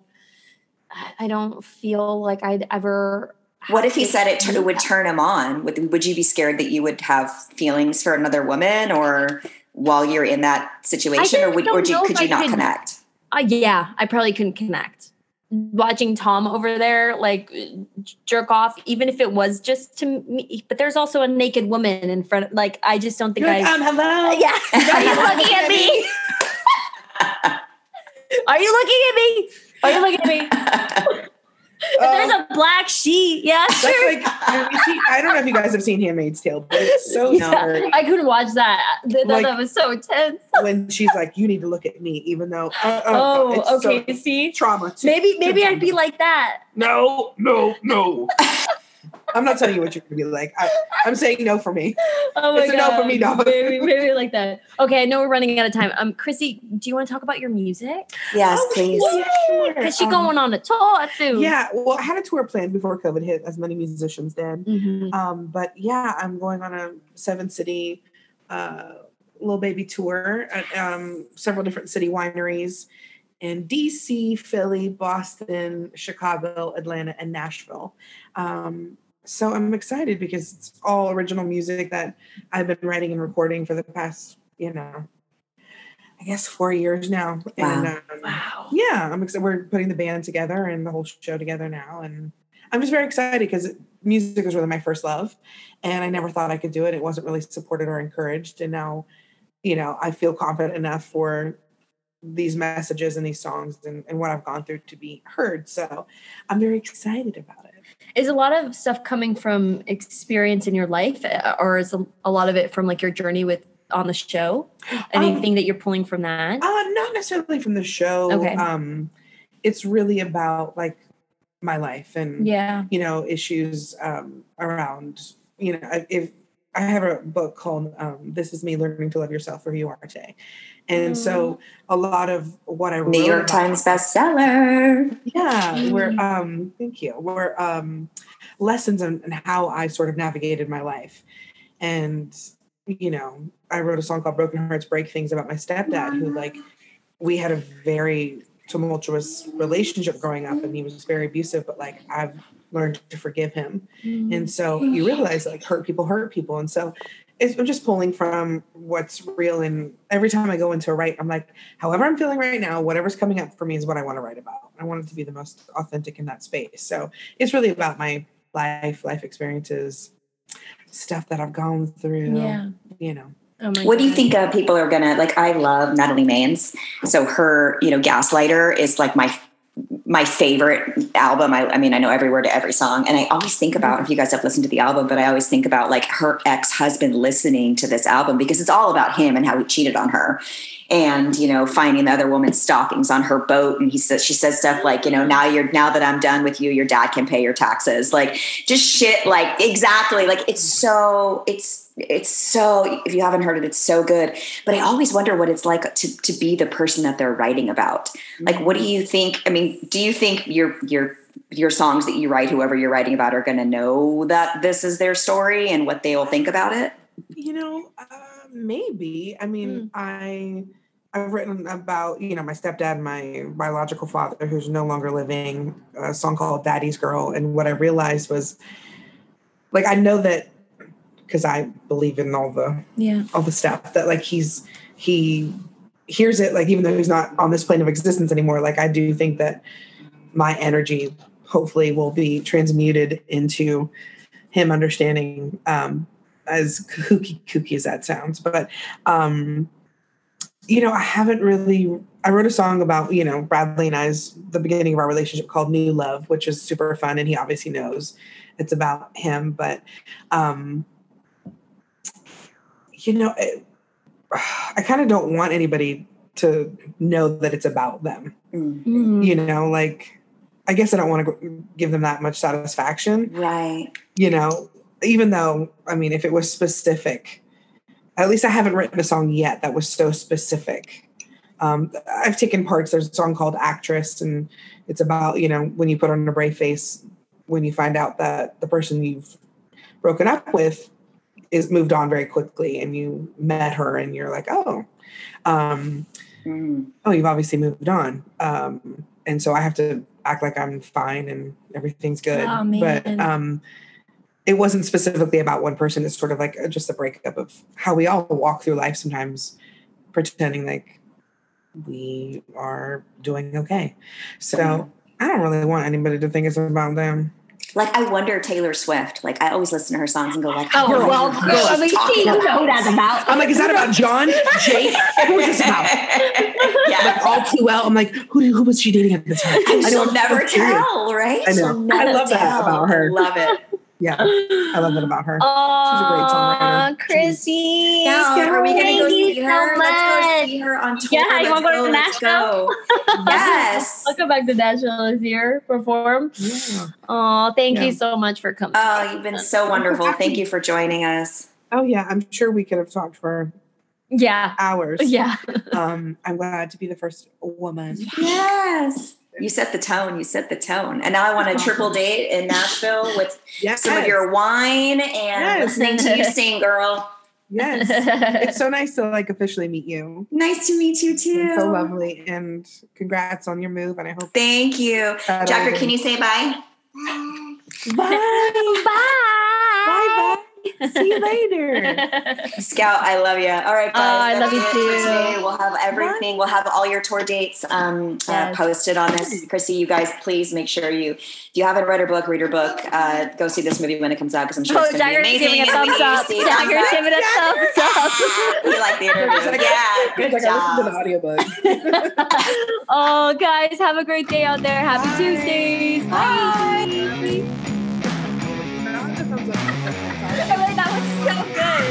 I don't feel like I'd ever.
What if he
to
said it,
do
t- would turn him on? Would, would you be scared that you would have feelings for another woman or while you're in that situation or would, or
don't
do,
know
could you not
could-
connect?
Uh, yeah, I probably couldn't connect. Watching Tom over there, like jerk off, even if it was just to me, but there's also a naked woman in front. Of, like, I just don't think
You're
I.
like, um, hello.
yeah, are you looking at me? are you looking at me? Are you looking at me? If there's a black sheet, yeah, sure.
like, I don't know if you guys have seen Handmaid's Tale, but it's so
Yeah, I couldn't watch that. That,
Like-
that was so intense.
when she's like, "You need to look at me," even though. Uh, uh,
Oh,
it's so-
okay. See,
trauma. too-
maybe maybe I'd be like that.
no, no, no. I'm not telling you what you're gonna be like. I, I'm saying no for me.
Oh my
It's a no for me, dog.
Maybe, maybe like that. Okay, I know we're running out of time. Um, Chrissy, do you want to talk about your music?
Yes,
Oh,
please.
yeah, sure.
Because she's
Um,
going on a tour soon.
Yeah, well, I had a tour planned before COVID hit, as many musicians did.
Mhm.
Um, but yeah, I'm going on a seven city uh, little baby tour at um, several different city wineries in DC, Philly, Boston, Chicago, Atlanta, and Nashville. Um, so I'm excited because it's all original music that I've been writing and recording for the past, you know, I guess four years now. And um,
Wow.
yeah, I'm excited. We're putting the band together and the whole show together now, and I'm just very excited because music was really my first love, and I never thought I could do it. It wasn't really supported or encouraged, and now, you know, I feel confident enough for these messages and these songs and, and what I've gone through to be heard. So I'm very excited about it.
Is a lot of stuff coming from experience in your life, uh, or is a, a lot of it from like your journey with on the show? Anything um, that you're pulling from that?
Uh, not necessarily from the show.
Okay.
Um, it's really about like my life and
yeah,
you know, issues um, around you know if I have a book called um, "This Is Me: Learning to Love Yourself for Who You Are Today," and mm. so a lot of what I wrote
New York Times bestseller.
Yeah, mm. where um, thank you. Where um, lessons on, on how I sort of navigated my life, and you know, I wrote a song called "Broken Hearts Break Things" about my stepdad, who like we had a very tumultuous relationship growing up, and he was very abusive. But like I've learned to forgive him. Mm-hmm. And so you realize like hurt people hurt people. And so I'm just pulling from what's real. And every time I go into a write, I'm like, however I'm feeling right now, whatever's coming up for me is what I want to write about. I want it to be the most authentic in that space. So it's really about my life, life experiences, stuff that I've gone through.
Yeah.
You know.
Oh what God. do you think uh, people are gonna like? I love Natalie Maines, so her, you know, Gaslighter is like my my favorite album. I, I, mean, I know every word to every song. And I always think about, if you guys have listened to the album, but I always think about like her ex husband listening to this album because it's all about him and how he cheated on her. And, you know, finding the other woman's stockings on her boat. And he says, she says stuff like, you know, now you're, now that I'm done with you, your dad can pay your taxes. Like just shit. Like exactly. Like it's so, it's, it's so if you haven't heard it it's so good but i always wonder what it's like to, to be the person that they're writing about like what do you think i mean do you think your your your songs that you write whoever you're writing about are going to know that this is their story and what they will think about it
you know uh, maybe i mean mm. i I've written about, you know, my stepdad, my biological father, who's no longer living, a song called Daddy's Girl. And what I realized was like, I know that because I believe in all the
yeah
all the stuff that like he's he hears it like even though he's not on this plane of existence anymore like I do think that my energy hopefully will be transmuted into him understanding um as kooky kooky as that sounds but um you know I haven't really I wrote a song about you know Bradley and I's the beginning of our relationship called New Love which is super fun and he obviously knows it's about him but um you know, it, I kind of don't want anybody to know that it's about them. Mm-hmm. You know, like I guess I don't want to give them that much satisfaction.
Right.
You know, even though I mean, if it was specific, at least I haven't written a song yet that was so specific. Um, I've taken parts. There's a song called "Actress," and it's about you know when you put on a brave face when you find out that the person you've broken up with is moved on very quickly and you met her and you're like oh um, mm. oh you've obviously moved on um, and so i have to act like i'm fine and everything's good oh, but um, it wasn't specifically about one person it's sort of like just a breakup of how we all walk through life sometimes pretending like we are doing okay so i don't really want anybody to think it's about them
like I wonder Taylor Swift. Like I always listen to her songs and go like,
oh well, I'm like, you know that's about.
I'm like, is that about John, Jake? Who is this about? yeah, like all too well. I'm like, who who was she dating at the time?
I she'll never tell, right?
I know. I love tell. that about her.
Love it.
Yeah, I love that about her. Oh, She's a great songwriter.
Chrissy,
yeah, are we gonna go see her? So Let's go see her on tour.
Yeah, you want to go to
Nashville? yes,
I'll come back to Nashville this year, perform. Yeah. Oh, thank yeah. you so much for coming.
Oh, you've been so wonderful. Thank you for joining us.
Oh yeah, I'm sure we could have talked for
yeah
hours.
Yeah.
um, I'm glad to be the first woman.
Yes you set the tone. You set the tone. And now I want a triple date in Nashville with yes. some of your wine and yes. listening to you sing, girl.
Yes. it's so nice to like officially meet you.
Nice to meet you too.
It's so lovely. And congrats on your move. And I hope
Thank you. Jacker, can you say bye?
Bye. bye.
Bye.
Bye bye. See you later.
Scout, I love you. All right, guys.
Oh, I love you too.
Today. We'll have everything. We'll have all your tour dates um, uh, posted on this. Chrissy, you guys, please make sure you, if you haven't read her book, read her book. Uh, go see this movie when it comes out because I'm sure
Oh,
it's going to be amazing.
giving a thumbs
we
up. Dagger's giving a thumbs up.
You like the interview? Yeah, good
Like, I listened to the audiobook.
oh, guys, have a great day out there. Happy Tuesdays. Bye.
Not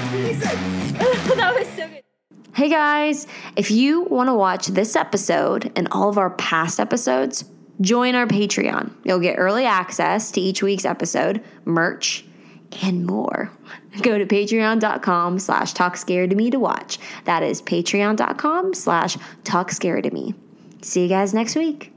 that was so good.
Hey guys, if you want to watch this episode and all of our past episodes, join our Patreon. You'll get early access to each week's episode, merch, and more. Go to patreon.com slash talk scared to me to watch. That is patreon.com slash talk scared to me. See you guys next week.